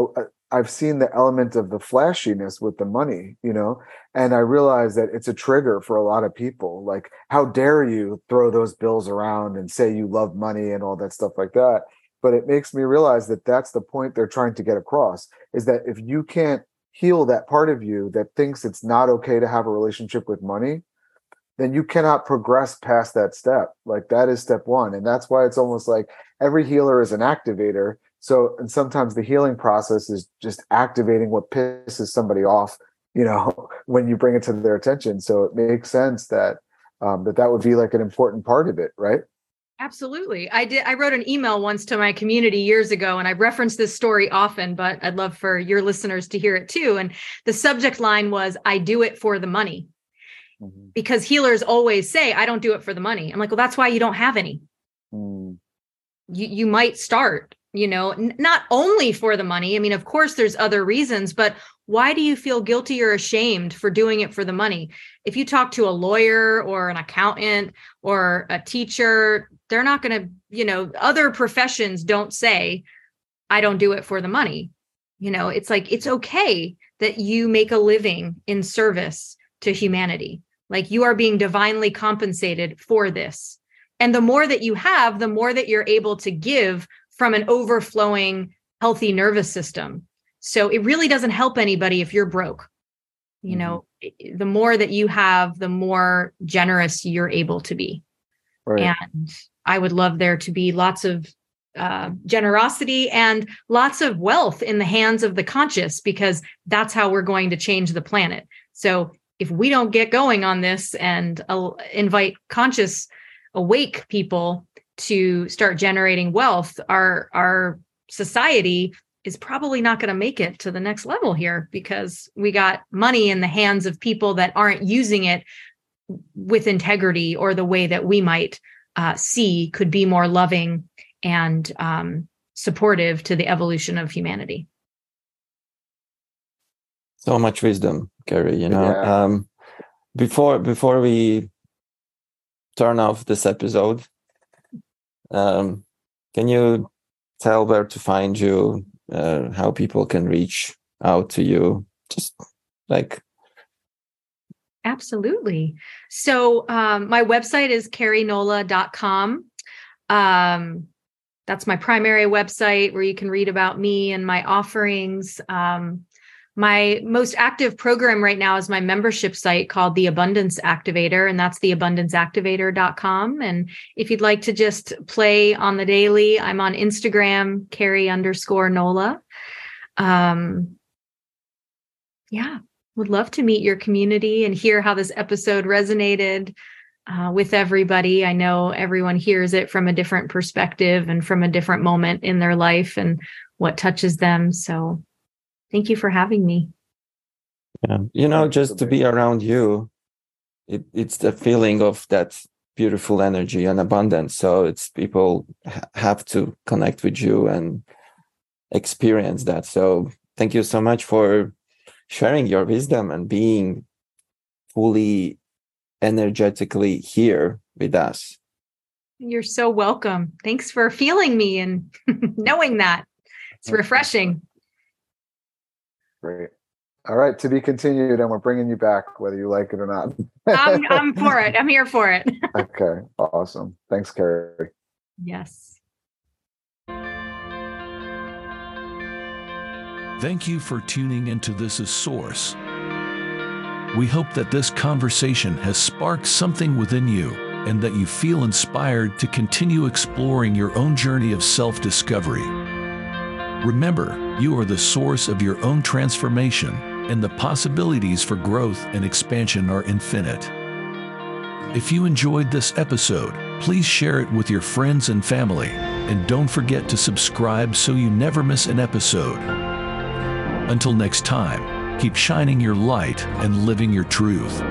Speaker 2: I've seen the element of the flashiness with the money, you know, and I realize that it's a trigger for a lot of people. Like, how dare you throw those bills around and say you love money and all that stuff like that? But it makes me realize that that's the point they're trying to get across is that if you can't heal that part of you that thinks it's not okay to have a relationship with money, then you cannot progress past that step. Like that is step one. And that's why it's almost like every healer is an activator. So, and sometimes the healing process is just activating what pisses somebody off, you know, when you bring it to their attention. So it makes sense that um, that that would be like an important part of it, right?
Speaker 3: Absolutely. I did I wrote an email once to my community years ago and I reference this story often, but I'd love for your listeners to hear it too. And the subject line was I do it for the money. Mm-hmm. Because healers always say I don't do it for the money. I'm like, "Well, that's why you don't have any." Mm. You you might start, you know, n- not only for the money. I mean, of course there's other reasons, but why do you feel guilty or ashamed for doing it for the money? If you talk to a lawyer or an accountant or a teacher, they're not going to, you know, other professions don't say, I don't do it for the money. You know, it's like, it's okay that you make a living in service to humanity. Like you are being divinely compensated for this. And the more that you have, the more that you're able to give from an overflowing, healthy nervous system so it really doesn't help anybody if you're broke. You know, mm-hmm. the more that you have, the more generous you're able to be. Right. And I would love there to be lots of uh, generosity and lots of wealth in the hands of the conscious because that's how we're going to change the planet. So if we don't get going on this and uh, invite conscious, awake people to start generating wealth, our our society is probably not going to make it to the next level here because we got money in the hands of people that aren't using it with integrity or the way that we might uh, see could be more loving and um, supportive to the evolution of humanity.
Speaker 4: So much wisdom, Keri. You know, yeah. um, before before we turn off this episode, um, can you tell where to find you uh, how people can reach out to you? Just like
Speaker 3: absolutely. So um, my website is kerinola.com um, that's my primary website where you can read about me and my offerings. Um, my most active program right now is my membership site called the Abundance Activator, and that's theabundanceactivator.com. And if you'd like to just play on the daily, I'm on Instagram, Keri underscore Nola. Um, yeah, would love to meet your community and hear how this episode resonated uh, with everybody. I know everyone hears it from a different perspective and from a different moment in their life and what touches them. So Thank you for having me.
Speaker 4: Yeah. You know, just to be around you, it, it's the feeling of that beautiful energy and abundance. So it's people have to connect with you and experience that. So thank you so much for sharing your wisdom and being fully energetically here with us.
Speaker 3: You're so welcome. Thanks for feeling me and knowing that. It's refreshing.
Speaker 2: Great. All right, to be continued, and we're bringing you back whether you like it or not.
Speaker 3: I'm, I'm for it. I'm here for it.
Speaker 2: okay, awesome. Thanks, Keri.
Speaker 3: Yes.
Speaker 1: Thank you for tuning into This is Source. We hope that this conversation has sparked something within you and that you feel inspired to continue exploring your own journey of self discovery. Remember, you are the source of your own transformation, and the possibilities for growth and expansion are infinite. If you enjoyed this episode, please share it with your friends and family, and don't forget to subscribe so you never miss an episode. Until next time, keep shining your light and living your truth.